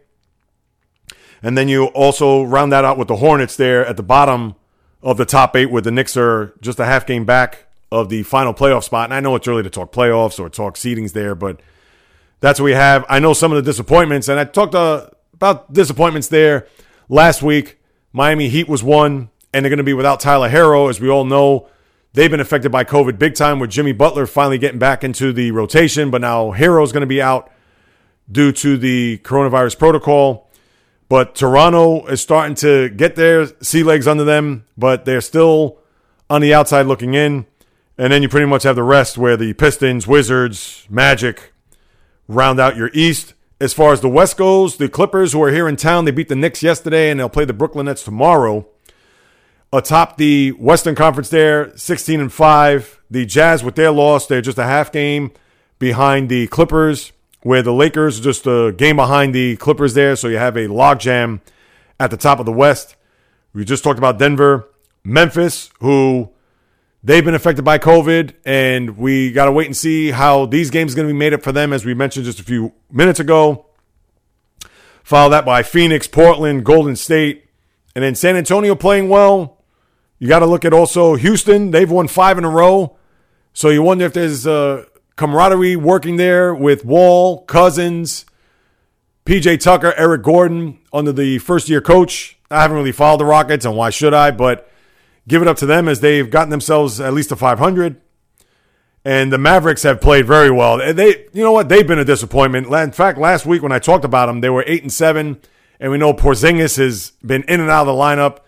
And then you also round that out with the Hornets there at the bottom of the top eight, where the Knicks are just a half game back of the final playoff spot. And I know it's early to talk playoffs or talk seedings there, but that's what we have. I know some of the disappointments, and I talked uh, about disappointments there last week. Miami Heat was one, and they're going to be without Tyler Herro, as we all know. They've been affected by COVID big time with Jimmy Butler finally getting back into the rotation, but now Herro is going to be out due to the coronavirus protocol. But Toronto is starting to get their sea legs under them, but they're still on the outside looking in. And then you pretty much have the rest where the Pistons, Wizards, Magic round out your East. As far as the West goes, the Clippers, who are here in town, they beat the Knicks yesterday and they'll play the Brooklyn Nets tomorrow. Atop the Western Conference there, 16 and 5. The Jazz, with their loss, they're just a half game behind the Clippers, where the Lakers are just a game behind the Clippers there. So you have a logjam at the top of the West. We just talked about Denver. Memphis, who they've been affected by COVID, and we got to wait and see how these games are going to be made up for them, as we mentioned just a few minutes ago. Follow that by Phoenix, Portland, Golden State, and then San Antonio playing well. You got to look at also Houston. They've won five in a row. So you wonder if there's uh, camaraderie working there with Wall, Cousins, PJ Tucker, Eric Gordon under the first year coach. I haven't really followed the Rockets, and why should I? But give it up to them as they've gotten themselves at least to 500. And the Mavericks have played very well. They, you know what? They've been a disappointment. In fact, last week when I talked about them, they were eight and seven, and we know Porzingis has been in and out of the lineup.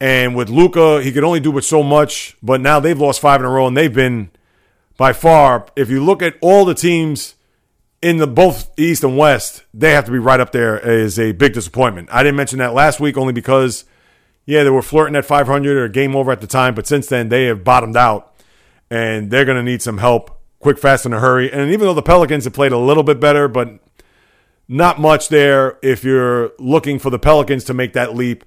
And with Luka, he could only do but so much. But now they've lost five in a row, and they've been by far. If you look at all the teams in the both East and West, they have to be right up there as a big disappointment. I didn't mention that last week only because, yeah, they were flirting at 500 or game over at the time, but since then they have bottomed out, and they're going to need some help quick, fast, in a hurry. And even though the Pelicans have played a little bit better, but not much there if you're looking for the Pelicans to make that leap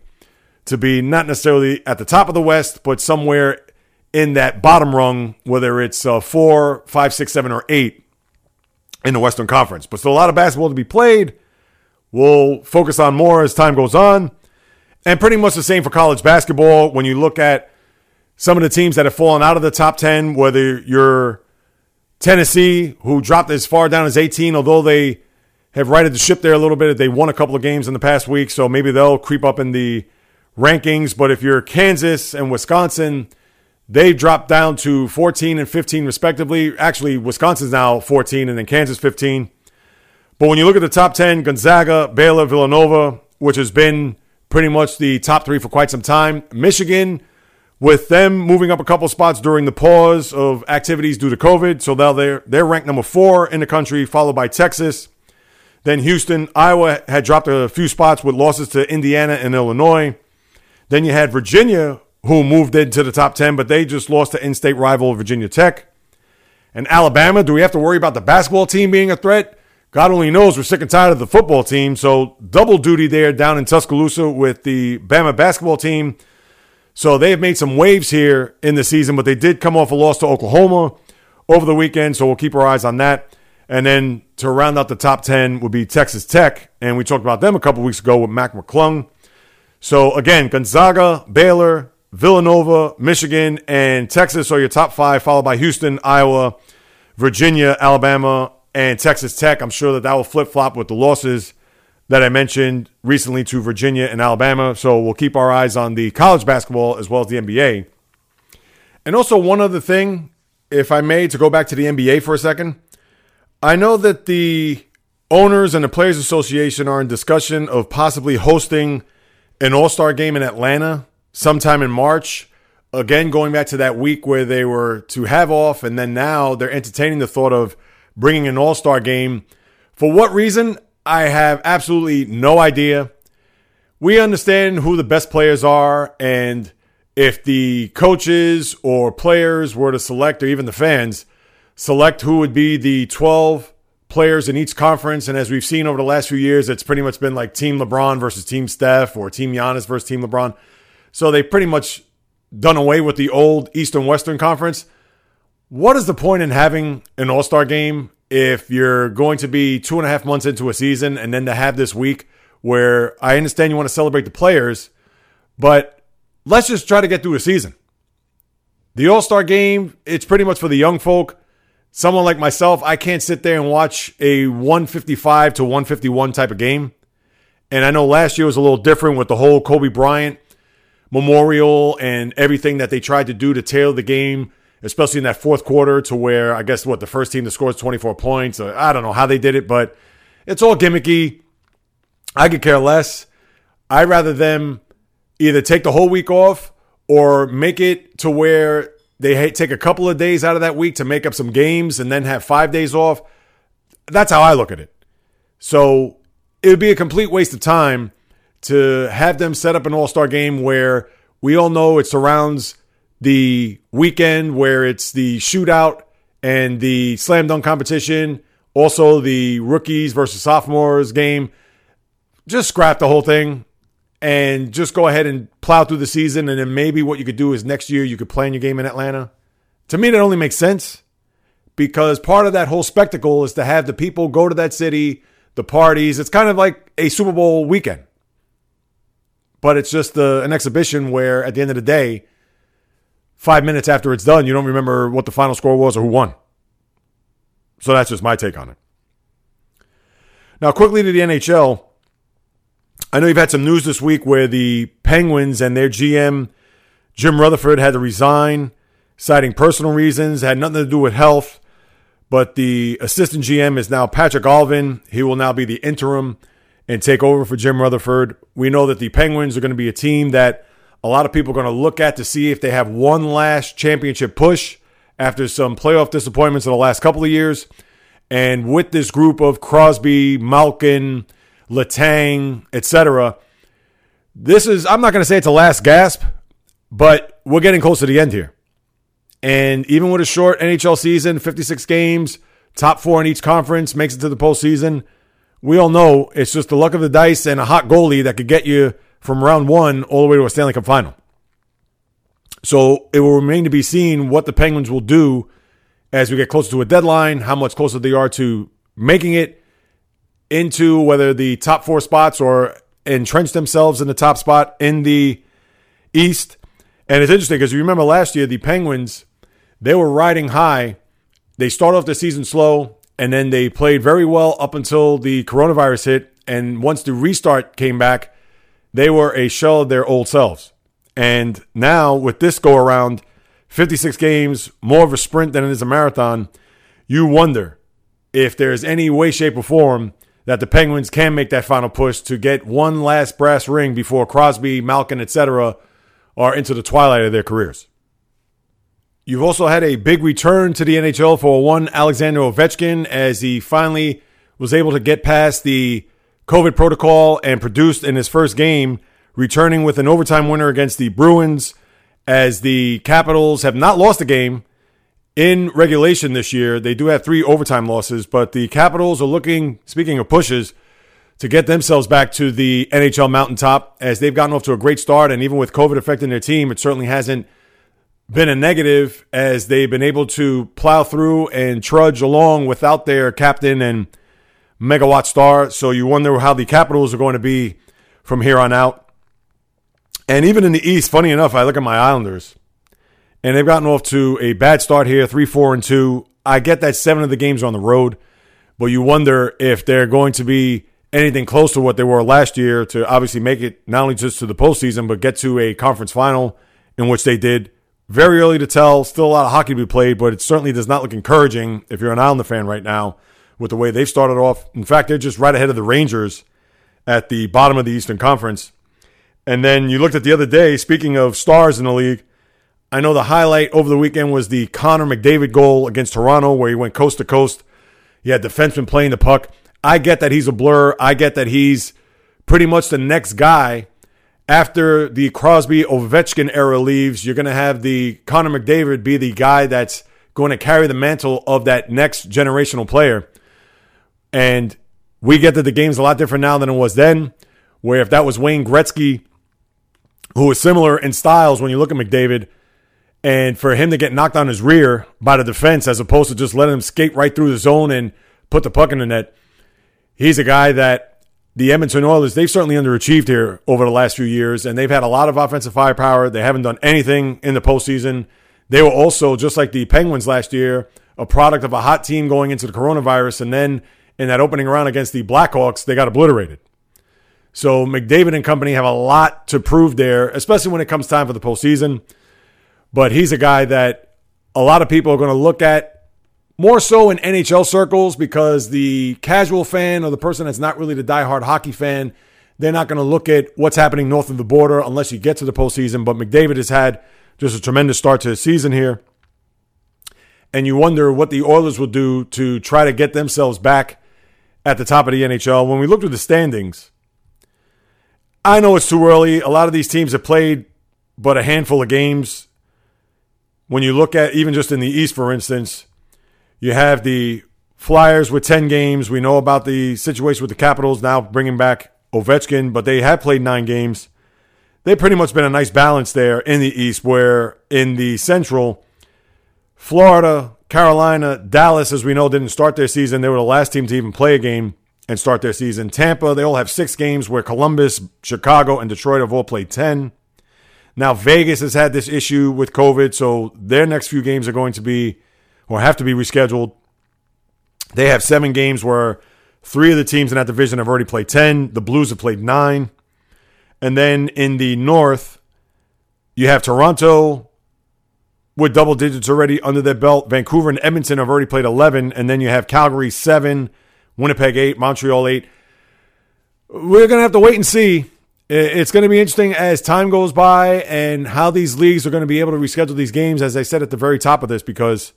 to be not necessarily at the top of the West, but somewhere in that bottom rung, whether it's uh, four, five, six, seven, or eight in the Western Conference. But still a lot of basketball to be played. We'll focus on more as time goes on. And pretty much the same for college basketball. When you look at some of the teams that have fallen out of the top 10, whether you're Tennessee, who dropped as far down as 18, although they have righted the ship there a little bit. They won a couple of games in the past week, so maybe they'll creep up in the rankings. But if you're Kansas and Wisconsin, they dropped down to 14 and 15 respectively. Actually, Wisconsin's now 14 and then Kansas 15. But when you look at the top 10, Gonzaga, Baylor, Villanova, which has been pretty much the top three for quite some time, Michigan, with them moving up a couple spots during the pause of activities due to COVID. So now they're, they're ranked number four in the country, followed by Texas. Then Houston, Iowa had dropped a few spots with losses to Indiana and Illinois. Then you had Virginia, who moved into the top 10, but they just lost to in state rival Virginia Tech. And Alabama, do we have to worry about the basketball team being a threat? God only knows we're sick and tired of the football team. So double duty there down in Tuscaloosa with the Bama basketball team so they have made some waves here in the season, but they did come off a loss to Oklahoma over the weekend. So we'll keep our eyes on that. And then to round out the top 10 would be Texas Tech. And we talked about them a couple weeks ago with Mac McClung. So again, Gonzaga, Baylor, Villanova, Michigan, and Texas are your top five, followed by Houston, Iowa, Virginia, Alabama, and Texas Tech. I'm sure that that will flip flop with the losses that I mentioned recently to Virginia and Alabama. So we'll keep our eyes on the college basketball as well as the NBA. And also, one other thing, if I may, to go back to the NBA for a second. I know that the owners and the Players Association are in discussion of possibly hosting an All Star game in Atlanta sometime in March. Again, going back to that week where they were to have off, and then now they're entertaining the thought of bringing an All Star game. For what reason? I have absolutely no idea. We understand who the best players are, and if the coaches or players were to select, or even the fans, select who would be the 12 players in each conference. And as we've seen over the last few years, it's pretty much been like Team LeBron versus Team Steph or Team Giannis versus Team LeBron. So they pretty much done away with the old Eastern Western Conference. What is the point in having an All Star game if you're going to be two and a half months into a season and then to have this week where I understand you want to celebrate the players, but let's just try to get through a season. The All Star game, it's pretty much for the young folk. Someone like myself, I can't sit there and watch a 155 to 151 type of game. And I know last year was a little different with the whole Kobe Bryant memorial and everything that they tried to do to tailor the game especially in that fourth quarter to where I guess what the first team that scores 24 points. Uh, I don't know how they did it, but it's all gimmicky. I could care less. I'd rather them either take the whole week off or make it to where they take a couple of days out of that week to make up some games and then have five days off. That's how I look at it. So it would be a complete waste of time to have them set up an all star game where we all know it surrounds the weekend where it's the shootout and the slam dunk competition, also the rookies versus sophomores game. Just scrap the whole thing and just go ahead and plow through the season. And then maybe what you could do is next year you could plan your game in Atlanta. To me, that only makes sense because part of that whole spectacle is to have the people go to that city, the parties. It's kind of like a Super Bowl weekend, but it's just uh, an exhibition where at the end of the day, five minutes after it's done, you don't remember what the final score was or who won. So that's just my take on it. Now, quickly to the NHL. I know you've had some news this week where the Penguins and their GM, Jim Rutherford, had to resign, citing personal reasons, had nothing to do with health. But the assistant GM is now Patrik Allvin. He will now be the interim and take over for Jim Rutherford. We know that the Penguins are going to be a team that a lot of people are going to look at to see if they have one last championship push after some playoff disappointments in the last couple of years. And with this group of Crosby, Malkin, Letang, etc., this is, I'm not going to say it's a last gasp, but we're getting close to the end here. And even with a short NHL season, 56 games, top four in each conference, makes it to the postseason, we all know it's just the luck of the dice and a hot goalie that could get you from round one all the way to a Stanley Cup final. So it will remain to be seen what the Penguins will do as we get closer to a deadline, how much closer they are to making it into whether the top four spots or entrench themselves in the top spot in the East. And it's interesting because you remember last year, the Penguins, they were riding high. They started off the season slow, and then they played very well up until the coronavirus hit. And once the restart came back, they were a shell of their old selves. And now with this go around, 56 games, more of a sprint than it is a marathon, you wonder if there's any way, shape, or form that the Penguins can make that final push to get one last brass ring before Crosby, Malkin, etc. are into the twilight of their careers. You've also had a big return to the NHL for one Alexander Ovechkin as he finally was able to get past the COVID protocol and produced in his first game, returning with an overtime winner against the Bruins as the Capitals have not lost a game in regulation this year. They do have three overtime losses, but the Capitals are looking, speaking of pushes, to get themselves back to the NHL mountaintop as they've gotten off to a great start. And even with COVID affecting their team, it certainly hasn't been a negative as they've been able to plow through and trudge along without their captain and megawatt star. So you wonder how the Capitals are going to be from here on out. And even in the East, funny enough, I look at my Islanders and they've gotten off to a bad start here, three, four, and two. I get that seven of the games are on the road, but you wonder if they're going to be anything close to what they were last year to obviously make it not only just to the postseason, but get to a conference final in which they did. Very early to tell. Still a lot of hockey to be played, but it certainly does not look encouraging if you're an Islander fan right now with the way they've started off. In fact, they're just right ahead of the Rangers at the bottom of the Eastern Conference. And then you looked at the other day, speaking of stars in the league, I know the highlight over the weekend was the Connor McDavid goal against Toronto, where he went coast to coast. He had defensemen playing the puck. I get that he's a blur. I get that he's pretty much the next guy after the Crosby Ovechkin era leaves. You're going to have the Connor McDavid be the guy that's going to carry the mantle of that next generational player. And we get that the game's a lot different now than it was then, where if that was Wayne Gretzky, who was similar in styles when you look at McDavid, and for him to get knocked on his rear by the defense as opposed to just letting him skate right through the zone and put the puck in the net, he's a guy that the Edmonton Oilers, they've certainly underachieved here over the last few years, and they've had a lot of offensive firepower. They haven't done anything in the postseason. They were also, just like the Penguins last year, a product of a hot team going into the coronavirus, and then in that opening round against the Blackhawks, they got obliterated. So McDavid and company have a lot to prove there, especially when it comes time for the postseason. But he's a guy that a lot of people are going to look at more so in NHL circles because the casual fan or the person that's not really the diehard hockey fan, they're not going to look at what's happening north of the border unless you get to the postseason. But McDavid has had just a tremendous start to the season here. And you wonder what the Oilers will do to try to get themselves back at the top of the NHL. When we looked at the standings, I know it's too early. A lot of these teams have played but a handful of games. When you look at even just in the East, for instance, you have the Flyers with 10 games. We know about the situation with the Capitals now bringing back Ovechkin, but they have played nine games. They've pretty much been a nice balance there in the East, where in the Central, Florida, Carolina, Dallas, as we know, didn't start their season. They were the last team to even play a game and start their season. Tampa, they all have six games, where Columbus, Chicago, and Detroit have all played 10. Now, Vegas has had this issue with COVID, so their next few games are going to be or have to be rescheduled. They have seven games where three of the teams in that division have already played 10. The Blues have played nine. And then in the North, you have Toronto, with double digits already under their belt. Vancouver and Edmonton have already played 11. And then you have Calgary 7, Winnipeg 8, Montreal 8. We're going to have to wait and see it's going to be interesting as time goes by and how these leagues are going to be able to reschedule these games, as I said at the very top of this, because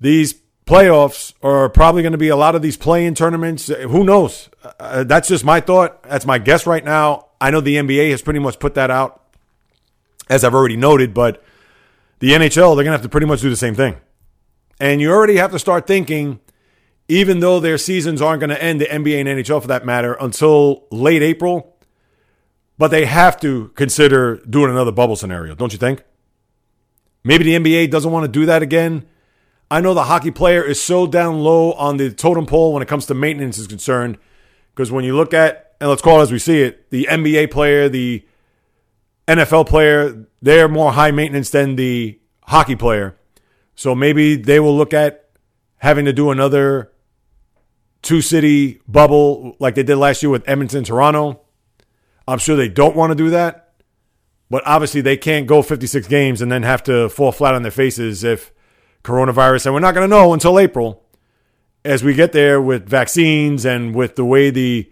these playoffs are probably going to be a lot of these play-in tournaments. Who knows? Uh, that's just my thought. That's my guess right now. I know the NBA has pretty much put that out, as I've already noted, but the NHL, they're going to have to pretty much do the same thing. And you already have to start thinking, even though their seasons aren't going to end, the NBA and NHL for that matter, until late April, but they have to consider doing another bubble scenario, don't you think? Maybe the NBA doesn't want to do that again I know the hockey player is so down low on the totem pole when it comes to maintenance is concerned. Because when you look at, and let's call it as we see it, the NBA player, the NFL player, they're more high maintenance than the hockey player. So maybe they will look at having to do another two city bubble like they did last year with Edmonton, Toronto. I'm sure they don't want to do that. But obviously, they can't go 56 games and then have to fall flat on their faces if coronavirus, and we're not going to know until April as we get there with vaccines and with the way the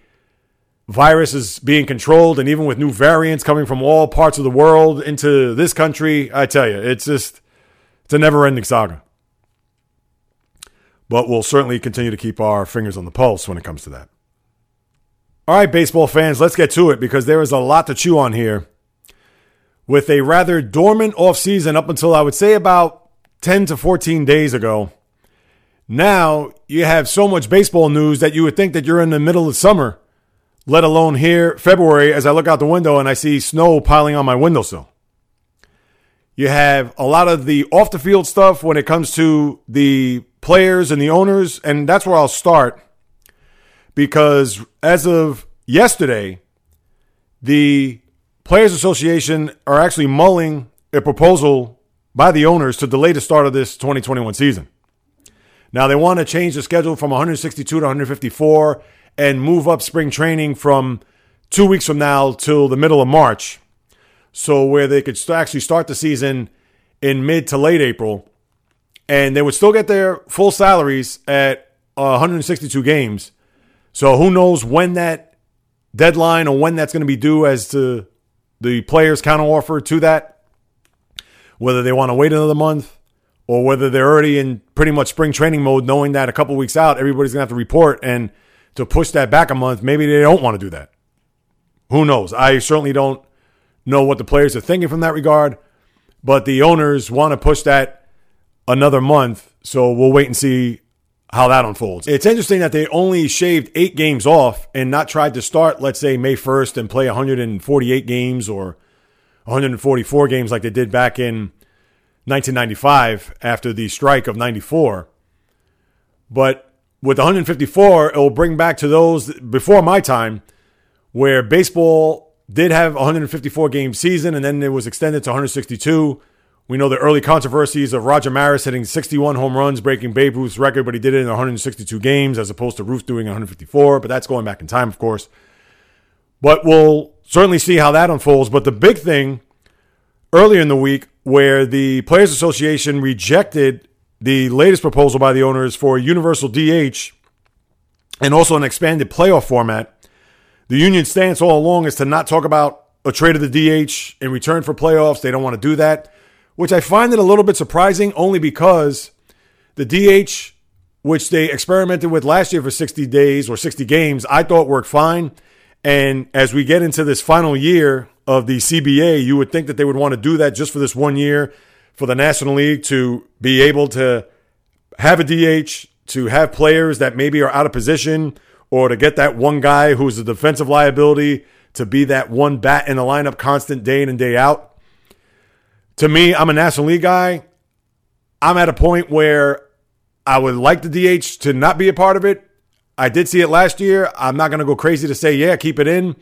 virus is being controlled, and even with new variants coming from all parts of the world into this country. I tell you, it's just it's a never-ending saga. But we'll certainly continue to keep our fingers on the pulse when it comes to that. All right, baseball fans, let's get to it because there is a lot to chew on here. With a rather dormant offseason up until I would say about 10 to 14 days ago. Now you have so much baseball news that you would think that you're in the middle of summer, let alone here, February, as I look out the window and I see snow piling on my windowsill. You have a lot of the off the field stuff when it comes to the players and the owners, and that's where I'll start because as of yesterday, the Players Association are actually mulling a proposal by the owners to delay the start of this 2021 season. Now, they want to change the schedule from 162 to 154 and move up spring training from two weeks from now till the middle of March. So, where they could actually start the season in mid to late April, and they would still get their full salaries at uh, 162 games. So, who knows when that deadline or when that's going to be due as to the players' counteroffer to that whether they want to wait another month or whether they're already in pretty much spring training mode, knowing that a couple weeks out, everybody's going to have to report. And to push that back a month, maybe they don't want to do that. Who knows? I certainly don't know what the players are thinking from that regard, but the owners want to push that another month. So we'll wait and see how that unfolds. It's interesting that they only shaved eight games off and not tried to start, let's say, May 1st and play 148 games or 144 games like they did back in 1995 after the strike of 94. But with 154, it will bring back to those before my time where baseball did have 154 game season and then it was extended to 162. We know the early controversies of Roger Maris hitting 61 home runs, breaking Babe Ruth's record, but he did it in 162 games as opposed to Ruth doing 154. But that's going back in time, of course. But we'll certainly see how that unfolds. But the big thing earlier in the week, where the Players Association rejected the latest proposal by the owners for universal DH and also an expanded playoff format, the union stance all along is to not talk about a trade of the DH in return for playoffs. They don't want to do that, which I find it a little bit surprising only because the DH, which they experimented with last year for 60 days or 60 games, I thought worked fine. And as we get into this final year of the CBA, you would think that they would want to do that just for this one year for the National League to be able to have a DH, to have players that maybe are out of position, or to get that one guy who's a defensive liability to be that one bat in the lineup constant day in and day out. To me, I'm a National League guy. I'm at a point where I would like the DH to not be a part of it I did see it last year. I'm not going to go crazy to say, yeah, keep it in.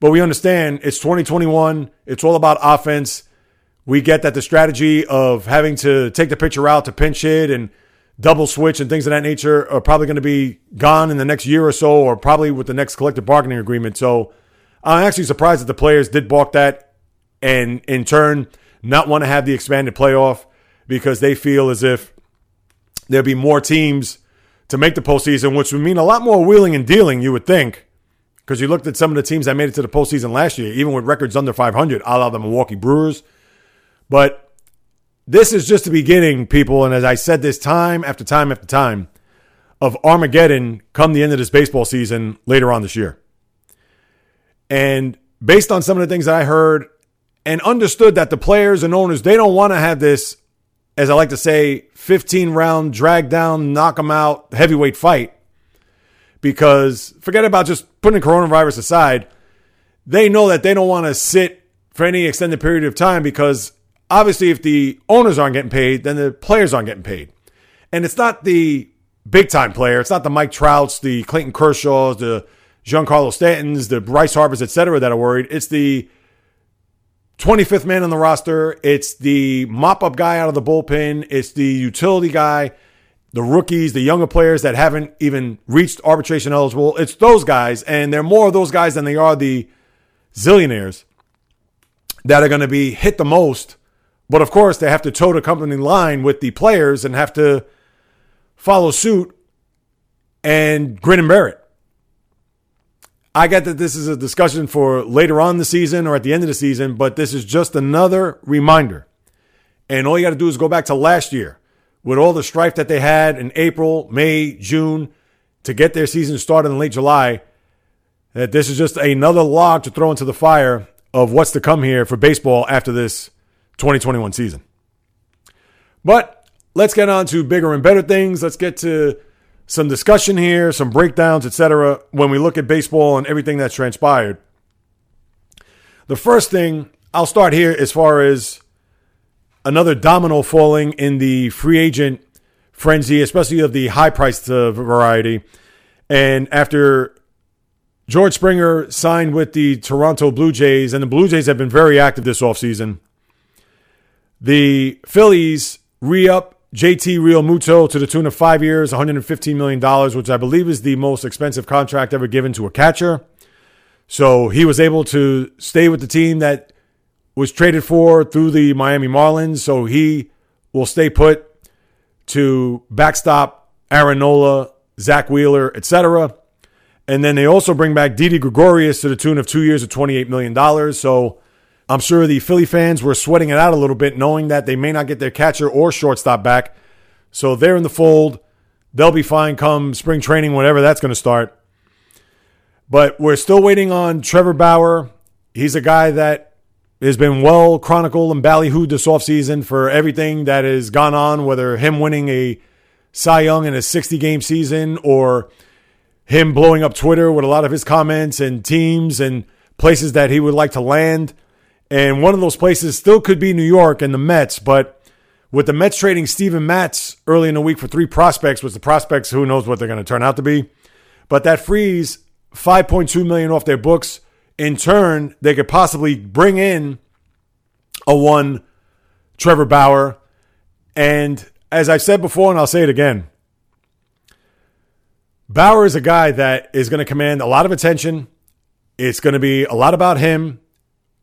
But we understand it's 2021. It's all about offense. We get that the strategy of having to take the pitcher out to pinch hit and double switch and things of that nature are probably going to be gone in the next year or so, or probably with the next collective bargaining agreement. So I'm actually surprised that the players did balk that and in turn not want to have the expanded playoff because they feel as if there'll be more teams to make the postseason, which would mean a lot more wheeling and dealing, you would think, Because you looked at some of the teams that made it to the postseason last year, even with records under 500, a la the Milwaukee Brewers. But this is just the beginning, people. And as I said this time after time after time, of Armageddon come the end of this baseball season later on this year. And based on some of the things that I heard and understood that the players and owners, they don't want to have this, as I like to say, 15 round drag down, knock them out heavyweight fight. Because forget about just putting coronavirus aside, they know that they don't want to sit for any extended period of time because obviously if the owners aren't getting paid, then the players aren't getting paid. And it's not the big time player. It's not the Mike Trouts, the Clayton Kershaws, the Giancarlo Stantons, the Bryce Harpers, et cetera, that are worried. It's the 25th man on the roster. It's the mop up guy out of the bullpen. It's the utility guy, the rookies, the younger players that haven't even reached arbitration eligible. It's those guys. And there are more of those guys than they are the zillionaires that are going to be hit the most. But of course, they have to toe the company line with the players and have to follow suit and grin and bear it. I get that this is a discussion for later on the season or at the end of the season, but this is just another reminder. And all you got to do is go back to last year with all the strife that they had in April, May, June to get their season started in late July. That this is just another log to throw into the fire of what's to come here for baseball after this 2021 season. But let's get on to bigger and better things. Let's get to some discussion here, some breakdowns, etc. When we look at baseball and everything that's transpired, the first thing I'll start here as far as another domino falling in the free agent frenzy, especially of the high priced variety. And after George Springer signed with the Toronto Blue Jays, and the Blue Jays have been very active this offseason, the Phillies re up JT Realmuto to the tune of five years, $115 million, which I believe is the most expensive contract ever given to a catcher. So he was able to stay with the team that was traded for through the Miami Marlins. So he will stay put to backstop Aaron Nola, Zack Wheeler, etc. And then they also bring back Didi Gregorius to the tune of two years of $28 million. So I'm sure the Philly fans were sweating it out a little bit, knowing that they may not get their catcher or shortstop back. So they're in the fold. They'll be fine come spring training, whenever that's going to start. But we're still waiting on Trevor Bauer. He's a guy that has been well chronicled and ballyhooed this offseason for everything that has gone on, whether him winning a Cy Young in a 60 game season or him blowing up Twitter with a lot of his comments and teams and places that he would like to land. And one of those places still could be New York and the Mets, but with the Mets trading Steven Matz early in the week for three prospects, was the prospects who knows what they're going to turn out to be. But that frees 5.2 million off their books. In turn, they could possibly bring in a one Trevor Bauer. And as I've said before, and I'll say it again, Bauer is a guy that is going to command a lot of attention. It's going to be a lot about him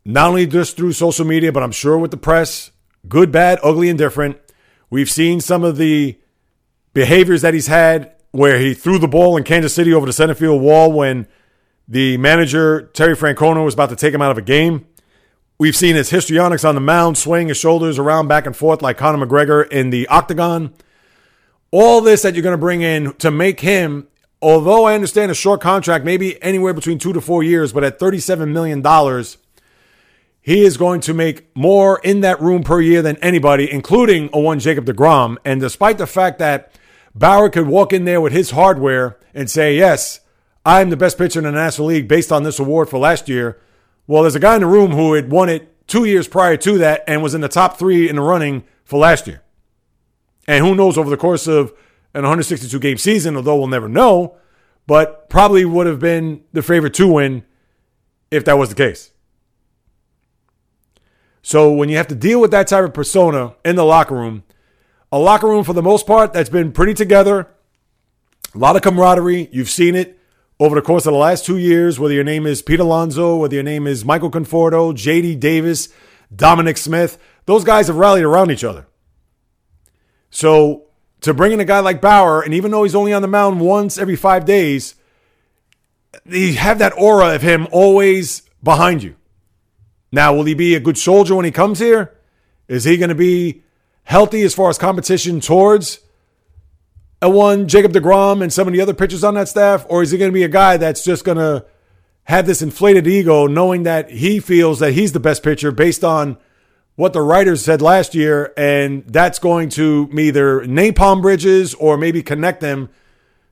not only just through social media, but I'm sure with the press, good, bad, ugly, and different. We've seen some of the behaviors that he's had where he threw the ball in Kansas City over the center field wall when the manager, Terry Francona, was about to take him out of a game. We've seen his histrionics on the mound, swaying his shoulders around back and forth like Conor McGregor in the octagon. All this that you're going to bring in to make him, although I understand a short contract, maybe anywhere between two to four years, but at $37 million, he is going to make more in that room per year than anybody, including a one Jacob deGrom. And despite the fact that Bauer could walk in there with his hardware and say, Yes, I'm the best pitcher in the National League based on this award for last year. Well, there's a guy in the room who had won it two years prior to that and was in the top three in the running for last year. And who knows over the course of an 162 game season, although we'll never know, but probably would have been the favorite to win if that was the case. So when you have to deal with that type of persona in the locker room, a locker room for the most part that's been pretty together, a lot of camaraderie. You've seen it over the course of the last two years, whether your name is Pete Alonso, whether your name is Michael Conforto, JD Davis, Dominic Smith, those guys have rallied around each other. So to bring in a guy like Bauer, and even though he's only on the mound once every five days, you have that aura of him always behind you. Now, will he be a good soldier when he comes here? Is he going to be healthy as far as competition towards a one Jacob deGrom and some of the other pitchers on that staff? Or is he going to be a guy that's just going to have this inflated ego knowing that he feels that he's the best pitcher based on what the writers said last year, and that's going to either napalm bridges or maybe connect them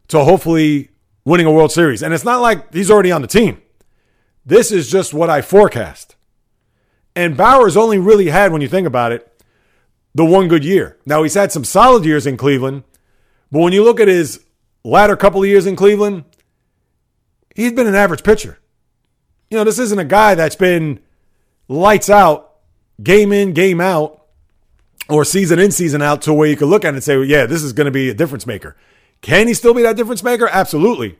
to hopefully winning a World Series. And it's not like he's already on the team. This is just what I forecast. And Bauer's only really had, when you think about it, the one good year. Now he's had some solid years in Cleveland, but when you look at his latter couple of years in Cleveland, he's been an average pitcher. You know, this isn't a guy that's been lights out game in, game out, or season in, season out to where you could look at it and say, well, yeah, this is going to be a difference maker. Can he still be that difference maker? Absolutely.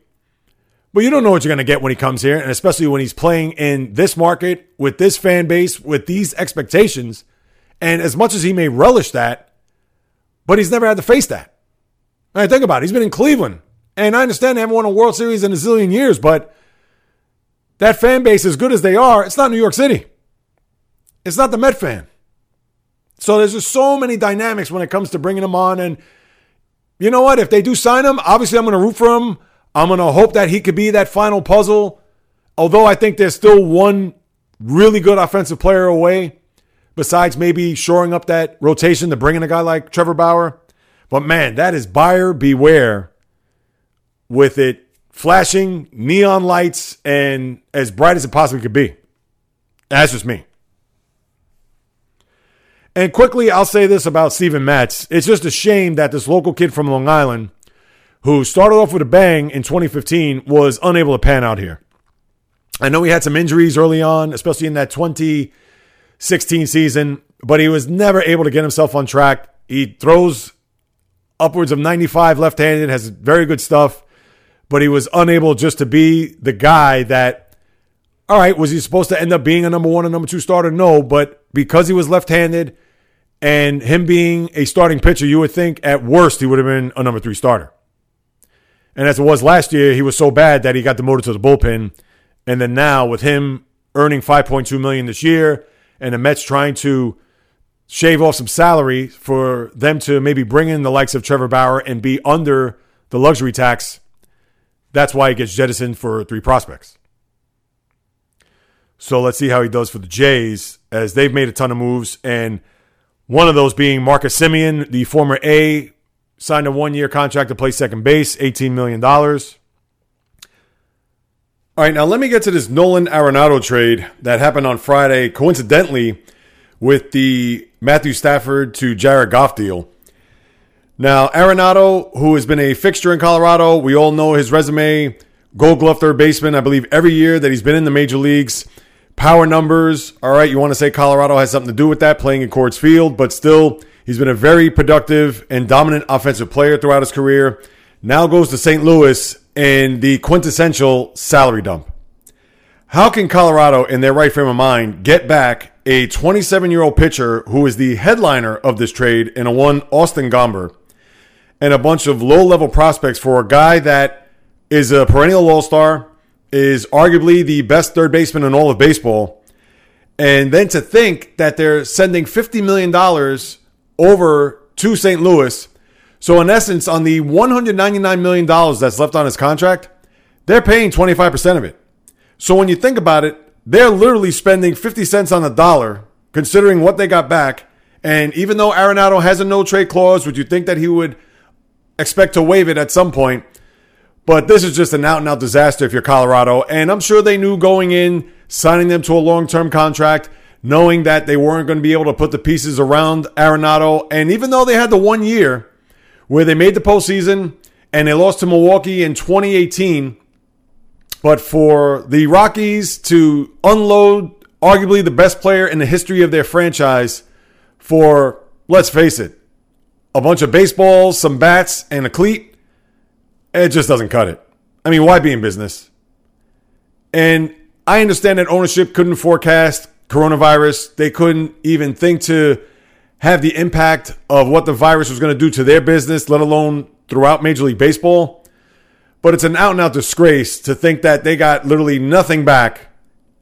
But you don't know what you're going to get when he comes here, and especially when he's playing in this market with this fan base, with these expectations. And as much as he may relish that, but he's never had to face that. All right, think about it. He's been in Cleveland. And I understand they haven't won a World Series in a zillion years, but that fan base, as good as they are, it's not New York City. It's not the Met fan. So there's just so many dynamics when it comes to bringing him on. And you know what? If they do sign him, obviously I'm going to root for him. I'm going to hope that he could be that final puzzle. Although I think there's still one really good offensive player away, besides maybe shoring up that rotation to bring in a guy like Trevor Bauer. But man, that is buyer beware with it flashing neon lights and as bright as it possibly could be. That's just me. And quickly, I'll say this about Steven Matz. It's just a shame that this local kid from Long Island, who started off with a bang in 2015, was unable to pan out here. I know he had some injuries early on, especially in that 2016 season, but he was never able to get himself on track. He throws upwards of 95 left handed, has very good stuff, but he was unable just to be the guy that, all right, was he supposed to end up being a number one or number two starter? No, but because he was left handed, and him being a starting pitcher, you would think at worst he would have been a number three starter. And as it was last year, he was so bad that he got demoted to the bullpen. And then now with him earning 5.2 million this year and the Mets trying to shave off some salary for them to maybe bring in the likes of Trevor Bauer and be under the luxury tax, that's why he gets jettisoned for three prospects. So let's see how he does for the Jays as they've made a ton of moves and one of those being Marcus Semien, the former A, signed a one year contract to play second base, $18 million. All right, now let me get to this Nolan Arenado trade that happened on Friday, coincidentally, with the Matthew Stafford to Jared Goff deal. Now, Arenado, who has been a fixture in Colorado, we all know his resume, gold glove third baseman, I believe, every year that he's been in the major leagues. Power numbers, all right, you want to say Colorado has something to do with that, playing in Coors Field, but still, he's been a very productive and dominant offensive player throughout his career. Now goes to St. Louis and the quintessential salary dump. How can Colorado, in their right frame of mind, get back a 27 year old pitcher who is the headliner of this trade and a one Austin Gomber and a bunch of low level prospects for a guy that is a perennial all star, is arguably the best third baseman in all of baseball. And then to think that they're sending $50 million over to St. Louis. So, in essence, on the $199 million that's left on his contract, they're paying 25% of it. So, when you think about it, they're literally spending 50 cents on the dollar, considering what they got back. And even though Arenado has a no trade clause, would you think that he would expect to waive it at some point? But this is just an out and out disaster if you're Colorado. And I'm sure they knew going in, signing them to a long term contract, knowing that they weren't going to be able to put the pieces around Arenado. And even though they had the one year where they made the postseason and they lost to Milwaukee in 2018, but for the Rockies to unload arguably the best player in the history of their franchise for, let's face it, a bunch of baseballs, some bats, and a cleat it just doesn't cut it. I mean, why be in business? And I understand that ownership couldn't forecast coronavirus. They couldn't even think to have the impact of what the virus was going to do to their business, let alone throughout Major League Baseball. But it's an out and out disgrace to think that they got literally nothing back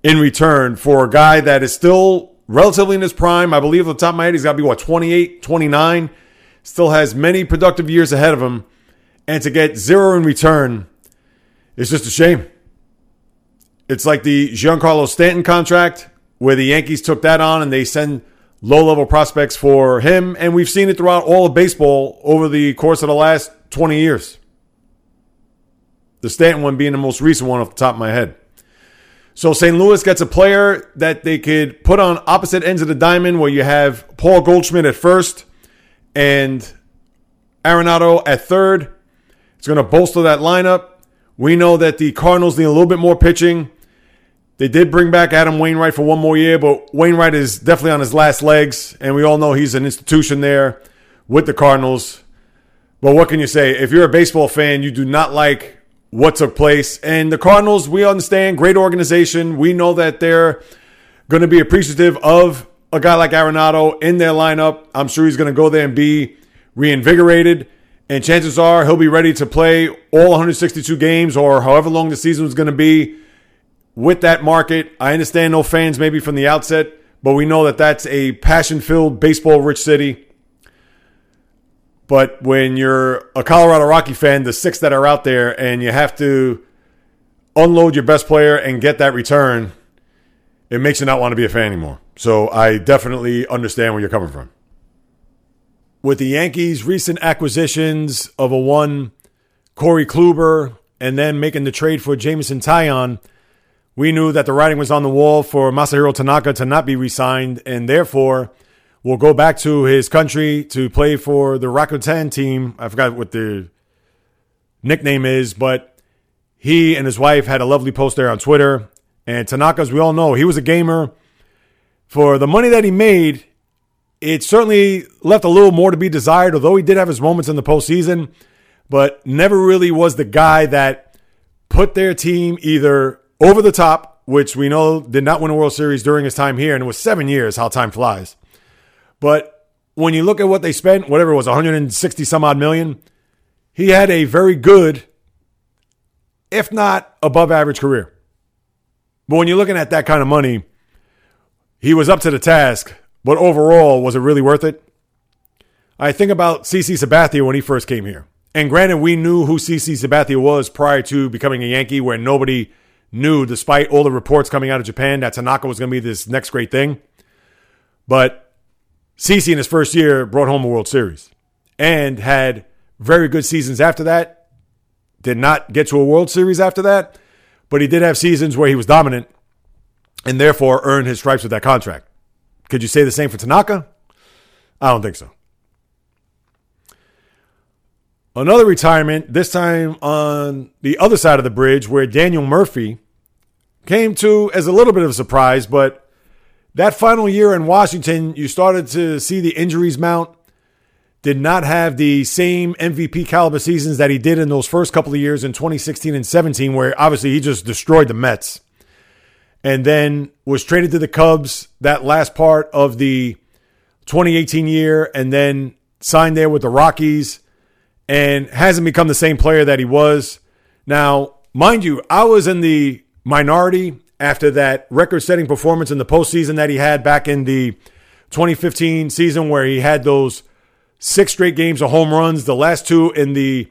in return for a guy that is still relatively in his prime. I believe at the top of my head, he's got to be, what, 28, 29? Still has many productive years ahead of him. And to get zero in return is just a shame. It's like the Giancarlo Stanton contract, where the Yankees took that on and they send low level prospects for him. And we've seen it throughout all of baseball over the course of the last 20 years. The Stanton one being the most recent one off the top of my head. So St. Louis gets a player that they could put on opposite ends of the diamond where you have Paul Goldschmidt at first and Arenado at third. It's going to bolster that lineup. We know that the Cardinals need a little bit more pitching. They did bring back Adam Wainwright for one more year, but Wainwright is definitely on his last legs, and we all know he's an institution there with the Cardinals. But what can you say? If you're a baseball fan, you do not like what took place. And the Cardinals, we understand, great organization. We know that they're going to be appreciative of a guy like Arenado in their lineup. I'm sure he's going to go there and be reinvigorated. And chances are he'll be ready to play all 162 games or however long the season is going to be with that market. I understand no fans maybe from the outset, but we know that that's a passion filled, baseball rich city. But when you're a Colorado Rocky fan, the six that are out there, and you have to unload your best player and get that return, it makes you not want to be a fan anymore. So I definitely understand where you're coming from. With the Yankees' recent acquisitions of a one Corey Kluber and then making the trade for Jameson Taillon, we knew that the writing was on the wall for Masahiro Tanaka to not be re signed, and therefore will go back to his country to play for the Rakuten team. I forgot what the nickname is, but he and his wife had a lovely post there on Twitter. And Tanaka, as we all know, he was a gamer. For the money that he made, it certainly left a little more to be desired, although he did have his moments in the postseason, but never really was the guy that put their team either over the top, which we know did not win a World Series during his time here, and it was seven years, how time flies. But when you look at what they spent, whatever it was, 160 some odd million, he had a very good, if not above average career. But when you're looking at that kind of money, he was up to the task. But overall, was it really worth it? I think about CC Sabathia when he first came here. And granted, we knew who CC Sabathia was prior to becoming a Yankee, where nobody knew, despite all the reports coming out of Japan, that Tanaka was going to be this next great thing. But CC in his first year brought home a World Series and had very good seasons after that. Did not get to a World Series after that, but he did have seasons where he was dominant and therefore earned his stripes with that contract. Could you say the same for Tanaka? I don't think so. Another retirement, this time on the other side of the bridge, where Daniel Murphy came to as a little bit of a surprise, but that final year in Washington, you started to see the injuries mount. Did not have the same MVP caliber seasons that he did in those first couple of years in 2016 and 17, where obviously he just destroyed the Mets. And then was traded to the Cubs that last part of the 2018 year, and then signed there with the Rockies, and hasn't become the same player that he was. Now, mind you, I was in the minority after that record setting performance in the postseason that he had back in the 2015 season, where he had those six straight games of home runs, the last two in the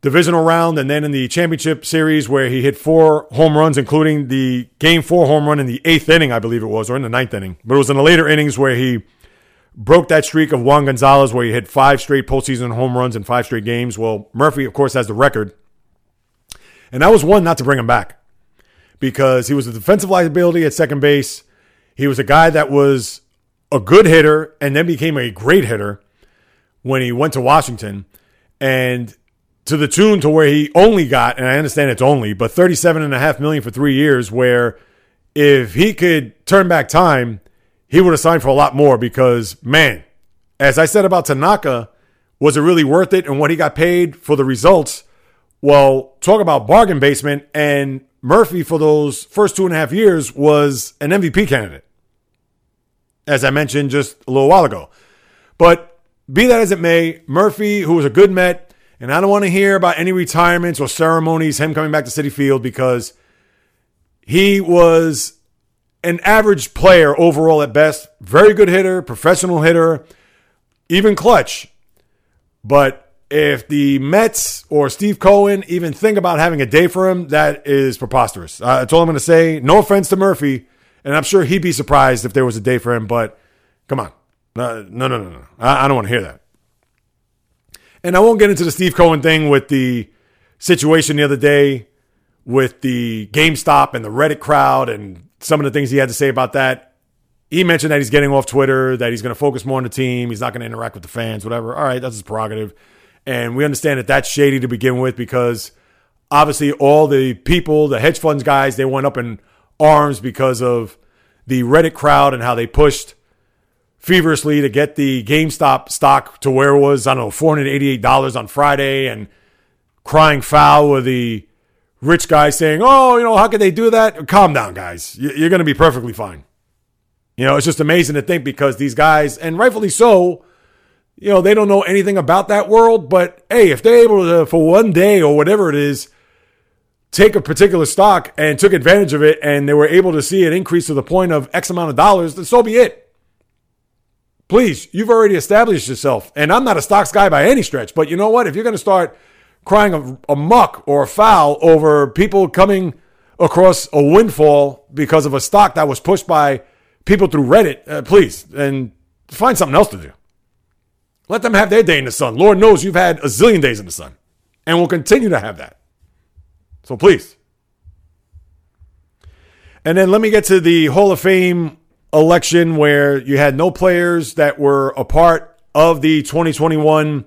divisional round, and then in the championship series, where he hit four home runs, including the game four home run in the eighth inning, I believe it was, or in the ninth inning. But it was in the later innings where he broke that streak of Juan Gonzalez, where he hit five straight postseason home runs in five straight games. Well, Murphy, of course, has the record. And that was one not to bring him back because he was a defensive liability at second base. He was a guy that was a good hitter and then became a great hitter when he went to Washington. And to the tune to where he only got, and I understand it's only, but 37 and a half million for three years, where if he could turn back time, he would have signed for a lot more because, man, as I said about Tanaka, was it really worth it and what he got paid for the results? Well, talk about bargain basement and Murphy for those first two and a half years was an MVP candidate, as I mentioned just a little while ago. But be that as it may, Murphy, who was a good Met And I don't want to hear about any retirements or ceremonies, him coming back to Citi Field, because he was an average player overall at best. Very good hitter, professional hitter, even clutch. But if the Mets or Steve Cohen even think about having a day for him, that is preposterous. Uh, that's all I'm going to say. No offense to Murphy, and I'm sure he'd be surprised if there was a day for him, but come on. No, no, no, no, no. I, I don't want to hear that. And I won't get into the Steve Cohen thing with the situation the other day with the GameStop and the Reddit crowd and some of the things he had to say about that. He mentioned that he's getting off Twitter, that he's going to focus more on the team, he's not going to interact with the fans, whatever. All right, that's his prerogative. And we understand that that's shady to begin with because obviously all the people, the hedge funds guys, they went up in arms because of the Reddit crowd and how they pushed feverishly to get the GameStop stock to where it was, I don't know, $488 on Friday and crying foul with the rich guy saying, oh, you know, how could they do that? Calm down, guys. You're going to be perfectly fine. You know, it's just amazing to think because these guys, and rightfully so, you know, they don't know anything about that world. But hey, if they're able to, for one day or whatever it is, take a particular stock and took advantage of it and they were able to see an increase to the point of X amount of dollars, then so be it. Please, you've already established yourself. And I'm not a stocks guy by any stretch, but you know what? If you're going to start crying a, a muck or a foul over people coming across a windfall because of a stock that was pushed by people through Reddit, uh, please, and find something else to do. Let them have their day in the sun. Lord knows you've had a zillion days in the sun and will continue to have that. So please. And then let me get to the Hall of Fame election where you had no players that were a part of the 2021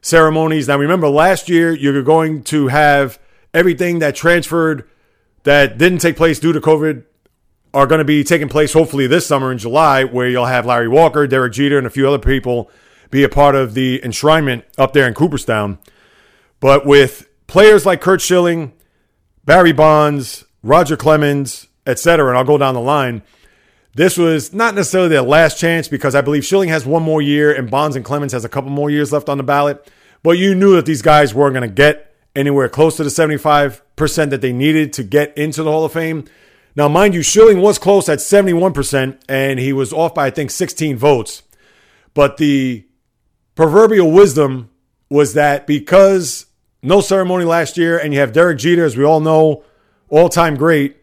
ceremonies. Now, remember, last year you're going to have everything that transferred that didn't take place due to COVID are going to be taking place hopefully this summer in July, where you'll have Larry Walker, Derek Jeter, and a few other people be a part of the enshrinement up there in Cooperstown. But with players like Curt Schilling, Barry Bonds, Roger Clemens, etc., and I'll go down the line – this was not necessarily their last chance because I believe Schilling has one more year and Bonds and Clemens has a couple more years left on the ballot. But you knew that these guys weren't going to get anywhere close to the 75% that they needed to get into the Hall of Fame. Now, mind you, Schilling was close at 71%, and he was off by, I think, 16 votes. But the proverbial wisdom was that because no ceremony last year, and you have Derek Jeter, as we all know, all time great,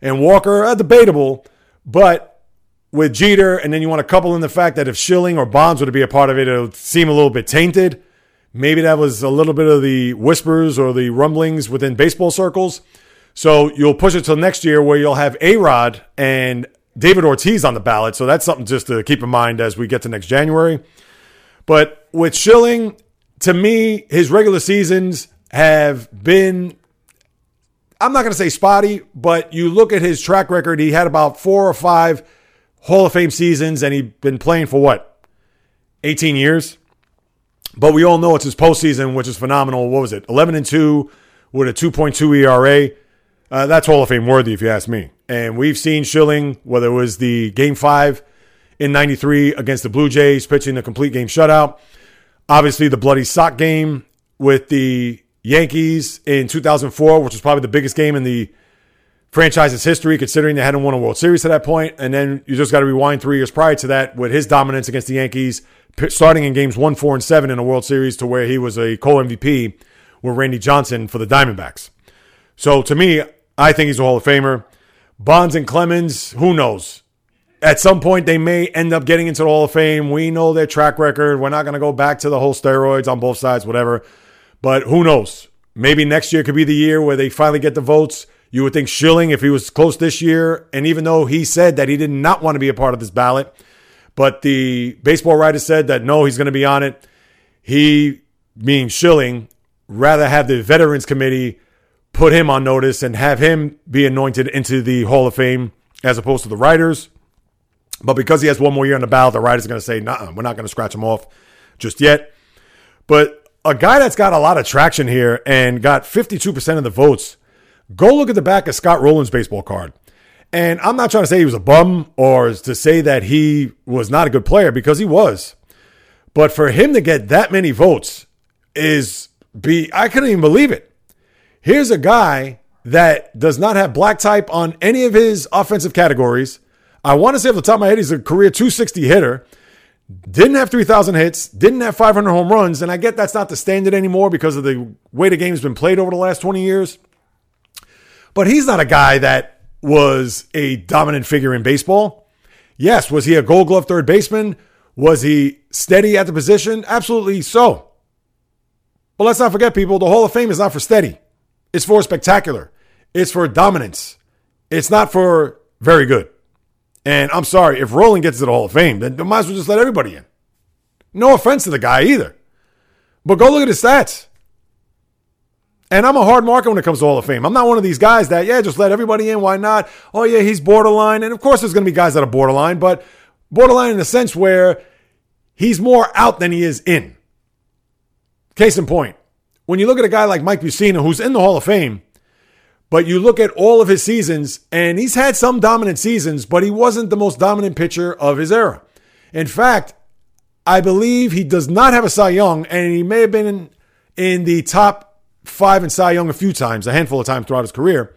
and Walker, uh, debatable, but with Jeter, and then you want to couple in the fact that if Schilling or Bonds were to be a part of it, it would seem a little bit tainted. Maybe that was a little bit of the whispers or the rumblings within baseball circles. So you'll push it till next year where you'll have A Rod and David Ortiz on the ballot. So that's something just to keep in mind as we get to next January. But with Schilling, to me, his regular seasons have been, I'm not going to say spotty, but you look at his track record, he had about four or five Hall of Fame seasons, and he'd been playing for what, 18 years? But we all know it's his postseason, which is phenomenal. What was it? 11 and 2 with a 2.2 ERA. Uh, that's Hall of Fame worthy, if you ask me. And we've seen Schilling, whether it was the game five in 93 against the Blue Jays, pitching the complete game shutout. Obviously, the bloody sock game with the Yankees in 2004, which was probably the biggest game in the franchise's history, considering they hadn't won a World Series at that point. And then you just got to rewind three years prior to that with his dominance against the Yankees, starting in games one, four, and seven in a World Series to where he was a co MVP with Randy Johnson for the Diamondbacks. So to me, I think he's a Hall of Famer. Bonds and Clemens, who knows? At some point, they may end up getting into the Hall of Fame. We know their track record. We're not going to go back to the whole steroids on both sides, whatever. But who knows? Maybe next year could be the year where they finally get the votes you would think Schilling, if he was close this year, and even though he said that he did not want to be a part of this ballot, but the baseball writer said that no, he's going to be on it. He, being Schilling, rather have the Veterans Committee put him on notice and have him be anointed into the Hall of Fame as opposed to the writers. But because he has one more year on the ballot, the writers are going to say, nah, we're not going to scratch him off just yet. But a guy that's got a lot of traction here and got 52% of the votes Go look at the back of Scott Rolen's baseball card. And I'm not trying to say he was a bum or to say that he was not a good player because he was. But for him to get that many votes is be, I couldn't even believe it. Here's a guy that does not have black type on any of his offensive categories. I want to say off the top of my head, he's a career 260 hitter. Didn't have 3,000 hits, didn't have 500 home runs. And I get that's not the standard anymore because of the way the game's been played over the last 20 years. But he's not a guy that was a dominant figure in baseball. Yes, was he a gold glove third baseman? Was he steady at the position? Absolutely so. But let's not forget, people, the Hall of Fame is not for steady. It's for spectacular. It's for dominance. It's not for very good. And I'm sorry, if Rolen gets to the Hall of Fame, then might as well just let everybody in. No offense to the guy either. But go look at his stats. And I'm a hard marker when it comes to Hall of Fame. I'm not one of these guys that, yeah, just let everybody in. Why not? Oh, yeah, he's borderline. And of course, there's going to be guys that are borderline, but borderline in the sense where he's more out than he is in. Case in point, when you look at a guy like Mike Mussina, who's in the Hall of Fame, but you look at all of his seasons, and he's had some dominant seasons, but he wasn't the most dominant pitcher of his era. In fact, I believe he does not have a Cy Young, and he may have been in, in the top five in Cy Young a few times, a handful of times throughout his career.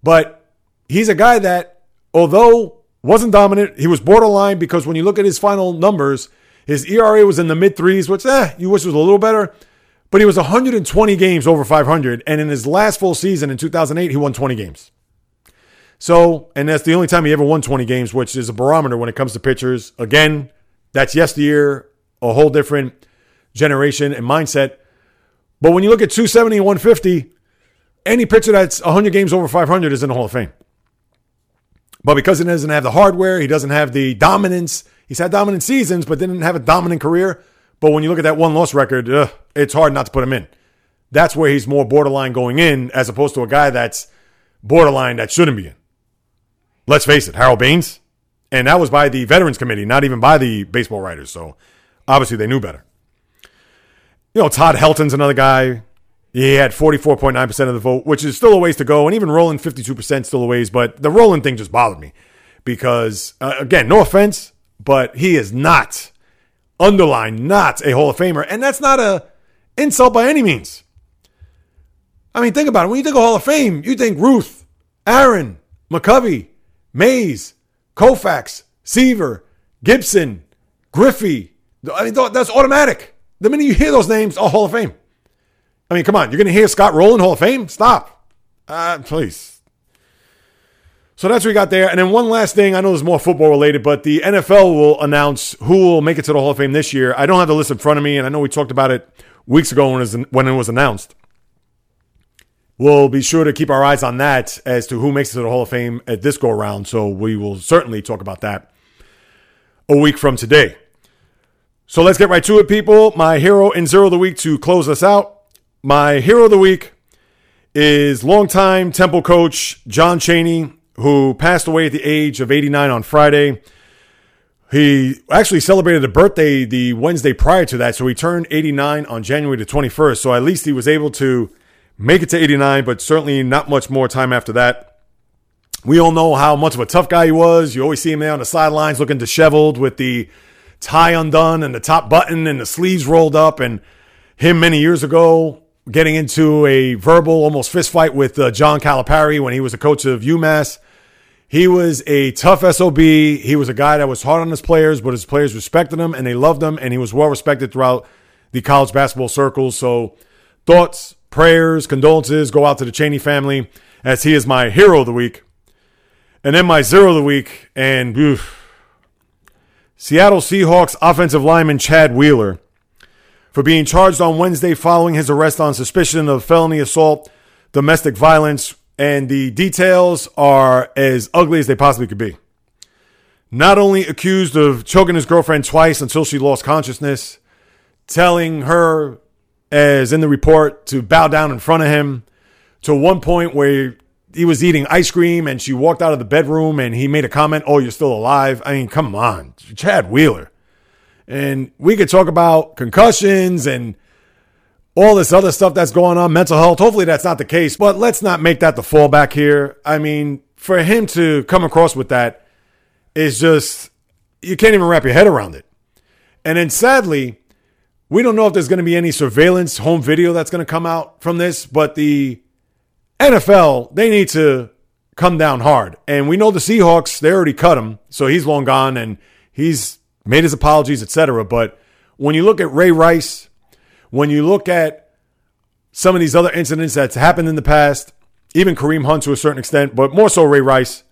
But he's a guy that, although wasn't dominant, he was borderline because when you look at his final numbers, his ERA was in the mid threes, which eh, you wish was a little better. But he was 120 games over 500. And in his last full season in 2008, he won 20 games. So, and that's the only time he ever won 20 games, which is a barometer when it comes to pitchers. Again, that's yesteryear, a whole different generation and mindset. But when you look at 270 and 150, any pitcher that's 100 games over 500 is in the Hall of Fame. But because he doesn't have the hardware, he doesn't have the dominance. He's had dominant seasons, but didn't have a dominant career. But when you look at that one loss record, ugh, it's hard not to put him in. That's where he's more borderline going in as opposed to a guy that's borderline that shouldn't be in. Let's face it, Harold Baines. And that was by the Veterans Committee, not even by the baseball writers. So obviously they knew better. You know, Todd Helton's another guy. He had 44.9% of the vote, which is still a ways to go. And even Rolen, 52% still a ways. But the Rolen thing just bothered me because, uh, again, no offense, but he is not underline, not a Hall of Famer. And that's not a insult by any means. I mean, think about it. When you think of Hall of Fame, you think Ruth, Aaron, McCovey, Mays, Koufax, Seaver, Gibson, Griffey. I mean, that's automatic. The minute you hear those names, oh, Hall of Fame. I mean, come on. You're going to hear Scott Rolen, Hall of Fame? Stop. Uh, please. So that's what we got there. And then one last thing. I know there's more football related, but the NFL will announce who will make it to the Hall of Fame this year. I don't have the list in front of me, and I know we talked about it weeks ago when it was, when it was announced. We'll be sure to keep our eyes on that as to who makes it to the Hall of Fame at this go around. So we will certainly talk about that a week from today. So let's get right to it, people. My hero in zero of the week to close us out. My hero of the week is longtime Temple coach John Chaney who passed away at the age of 89 on Friday. He actually celebrated a birthday the Wednesday prior to that, so he turned 89 on January the 21st. So at least he was able to make it to 89, but certainly not much more time after that. We all know how much of a tough guy he was. You always see him there on the sidelines looking disheveled with the tie undone and the top button and the sleeves rolled up. And him many years ago getting into a verbal, almost fist fight with uh, John Calipari when he was a coach of UMass. He was a tough SOB. He was a guy that was hard on his players, but his players respected him and they loved him, and he was well respected throughout the college basketball circles. So, thoughts, prayers, condolences go out to the Chaney family as he is my hero of the week. And then my zero of the week, and oof, Seattle Seahawks offensive lineman Chad Wheeler for being charged on Wednesday following his arrest on suspicion of felony assault, domestic violence, and the details are as ugly as they possibly could be. Not only accused of choking his girlfriend twice until she lost consciousness, telling her, as in the report, to bow down in front of him, to one point where he was eating ice cream and she walked out of the bedroom and he made a comment, Oh, you're still alive. I mean, come on, Chad Wheeler. And we could talk about concussions and all this other stuff that's going on, mental health. Hopefully that's not the case, but let's not make that the fallback here. I mean, for him to come across with that is just, you can't even wrap your head around it. And then sadly, We don't know if there's going to be any surveillance home video that's going to come out from this, but the NFL, they need to come down hard. And we know the Seahawks, they already cut him, so he's long gone and he's made his apologies, etc. But when you look at Ray Rice, when you look at some of these other incidents that's happened in the past, even Kareem Hunt to a certain extent, but more so Ray Rice,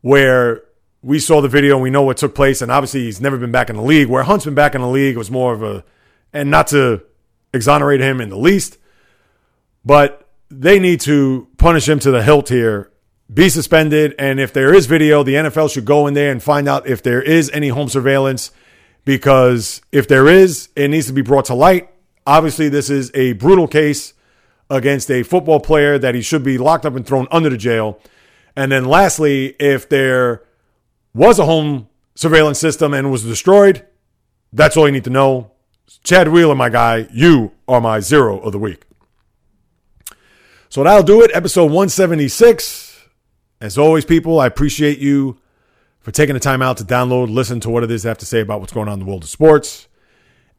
where we saw the video and we know what took place, and obviously he's never been back in the league. Where Hunt's been back in the league was more of a, and not to exonerate him in the least, but they need to punish him to the hilt here, be suspended, and if there is video, the NFL should go in there and find out if there is any home surveillance, because if there is, it needs to be brought to light. Obviously, this is a brutal case against a football player that he should be locked up and thrown under the jail. And then lastly, if there was a home surveillance system and was destroyed, that's all you need to know. Chad Wheeler, my guy, you are my zero of the week. So that'll do it. Episode 176. As always, people, I appreciate you for taking the time out to download, listen to what it is I have to say about what's going on in the world of sports,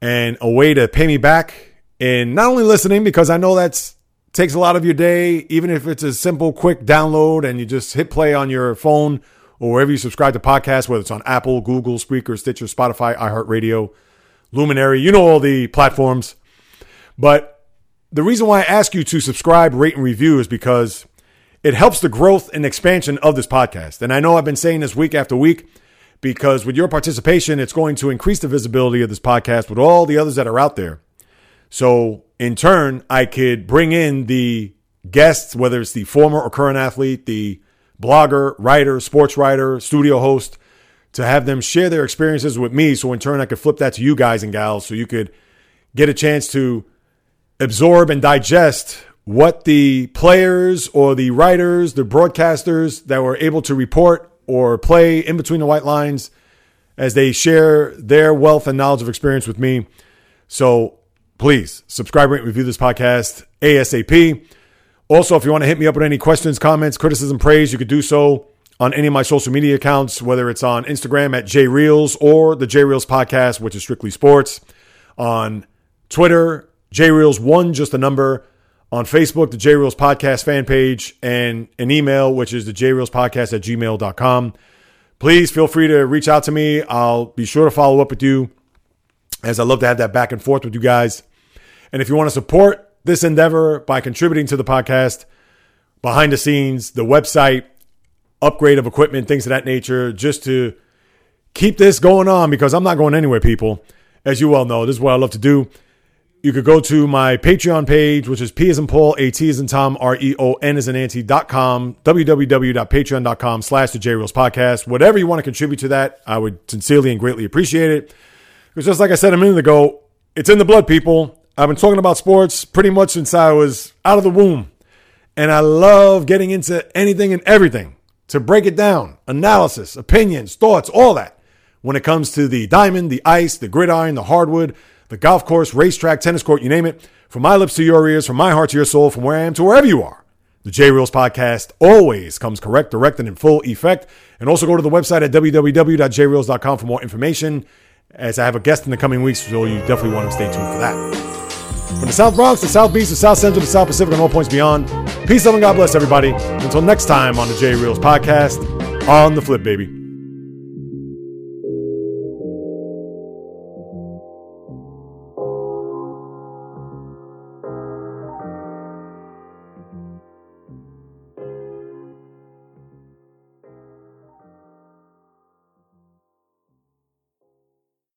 and a way to pay me back in not only listening, because I know that's takes a lot of your day, even if it's a simple, quick download and you just hit play on your phone or wherever you subscribe to podcasts, whether it's on Apple, Google, Spreaker, Stitcher, Spotify, iHeartRadio, Luminary, you know all the platforms. But the reason why I ask you to subscribe, rate, and review is because it helps the growth and expansion of this podcast. And I know I've been saying this week after week because with your participation, it's going to increase the visibility of this podcast with all the others that are out there. So in turn, I could bring in the guests, whether it's the former or current athlete, the blogger, writer, sports writer, studio host, to have them share their experiences with me. So in turn, I could flip that to you guys and gals so you could get a chance to absorb and digest what the players or the writers, the broadcasters that were able to report or play in between the white lines as they share their wealth and knowledge of experience with me. So please subscribe, rate, review this podcast ASAP. Also, if you want to hit me up with any questions, comments, criticism, praise, you could do so on any of my social media accounts, whether it's on Instagram at JReels or the JReels podcast, which is strictly sports, on Twitter, JReels1, just a number, on Facebook, the J JReels podcast fan page, and an email, which is the JReels podcast at gmail.com. Please feel free to reach out to me. I'll be sure to follow up with you as I love to have that back and forth with you guys. And if you want to support this endeavor by contributing to the podcast, behind the scenes, the website, upgrade of equipment, things of that nature, just to keep this going on because I'm not going anywhere, people. As you well know, this is what I love to do. You could go to my Patreon page, which is P as in Paul, A T as in Tom, R E O N as in Nancy dot com, www.patreon.com slash the J Reels podcast. Whatever you want to contribute to that, I would sincerely and greatly appreciate it. Because just like I said a minute ago, it's in the blood, people. I've been talking about sports pretty much since I was out of the womb. And I love getting into anything and everything to break it down analysis, opinions, thoughts, all that. When it comes to the diamond, the ice, the gridiron, the hardwood, the golf course, racetrack, tennis court, you name it. From my lips to your ears, from my heart to your soul, from where I am to wherever you are. The J Reels podcast always comes correct, direct, and in full effect. And also go to the website at www.jreels.com for more information, as I have a guest in the coming weeks, so you definitely want to stay tuned for that. From the South Bronx, the South Beach, the South Central, the South Pacific, and all points beyond. Peace, love, and God bless everybody. Until next time on the J Reels podcast, on the flip, baby.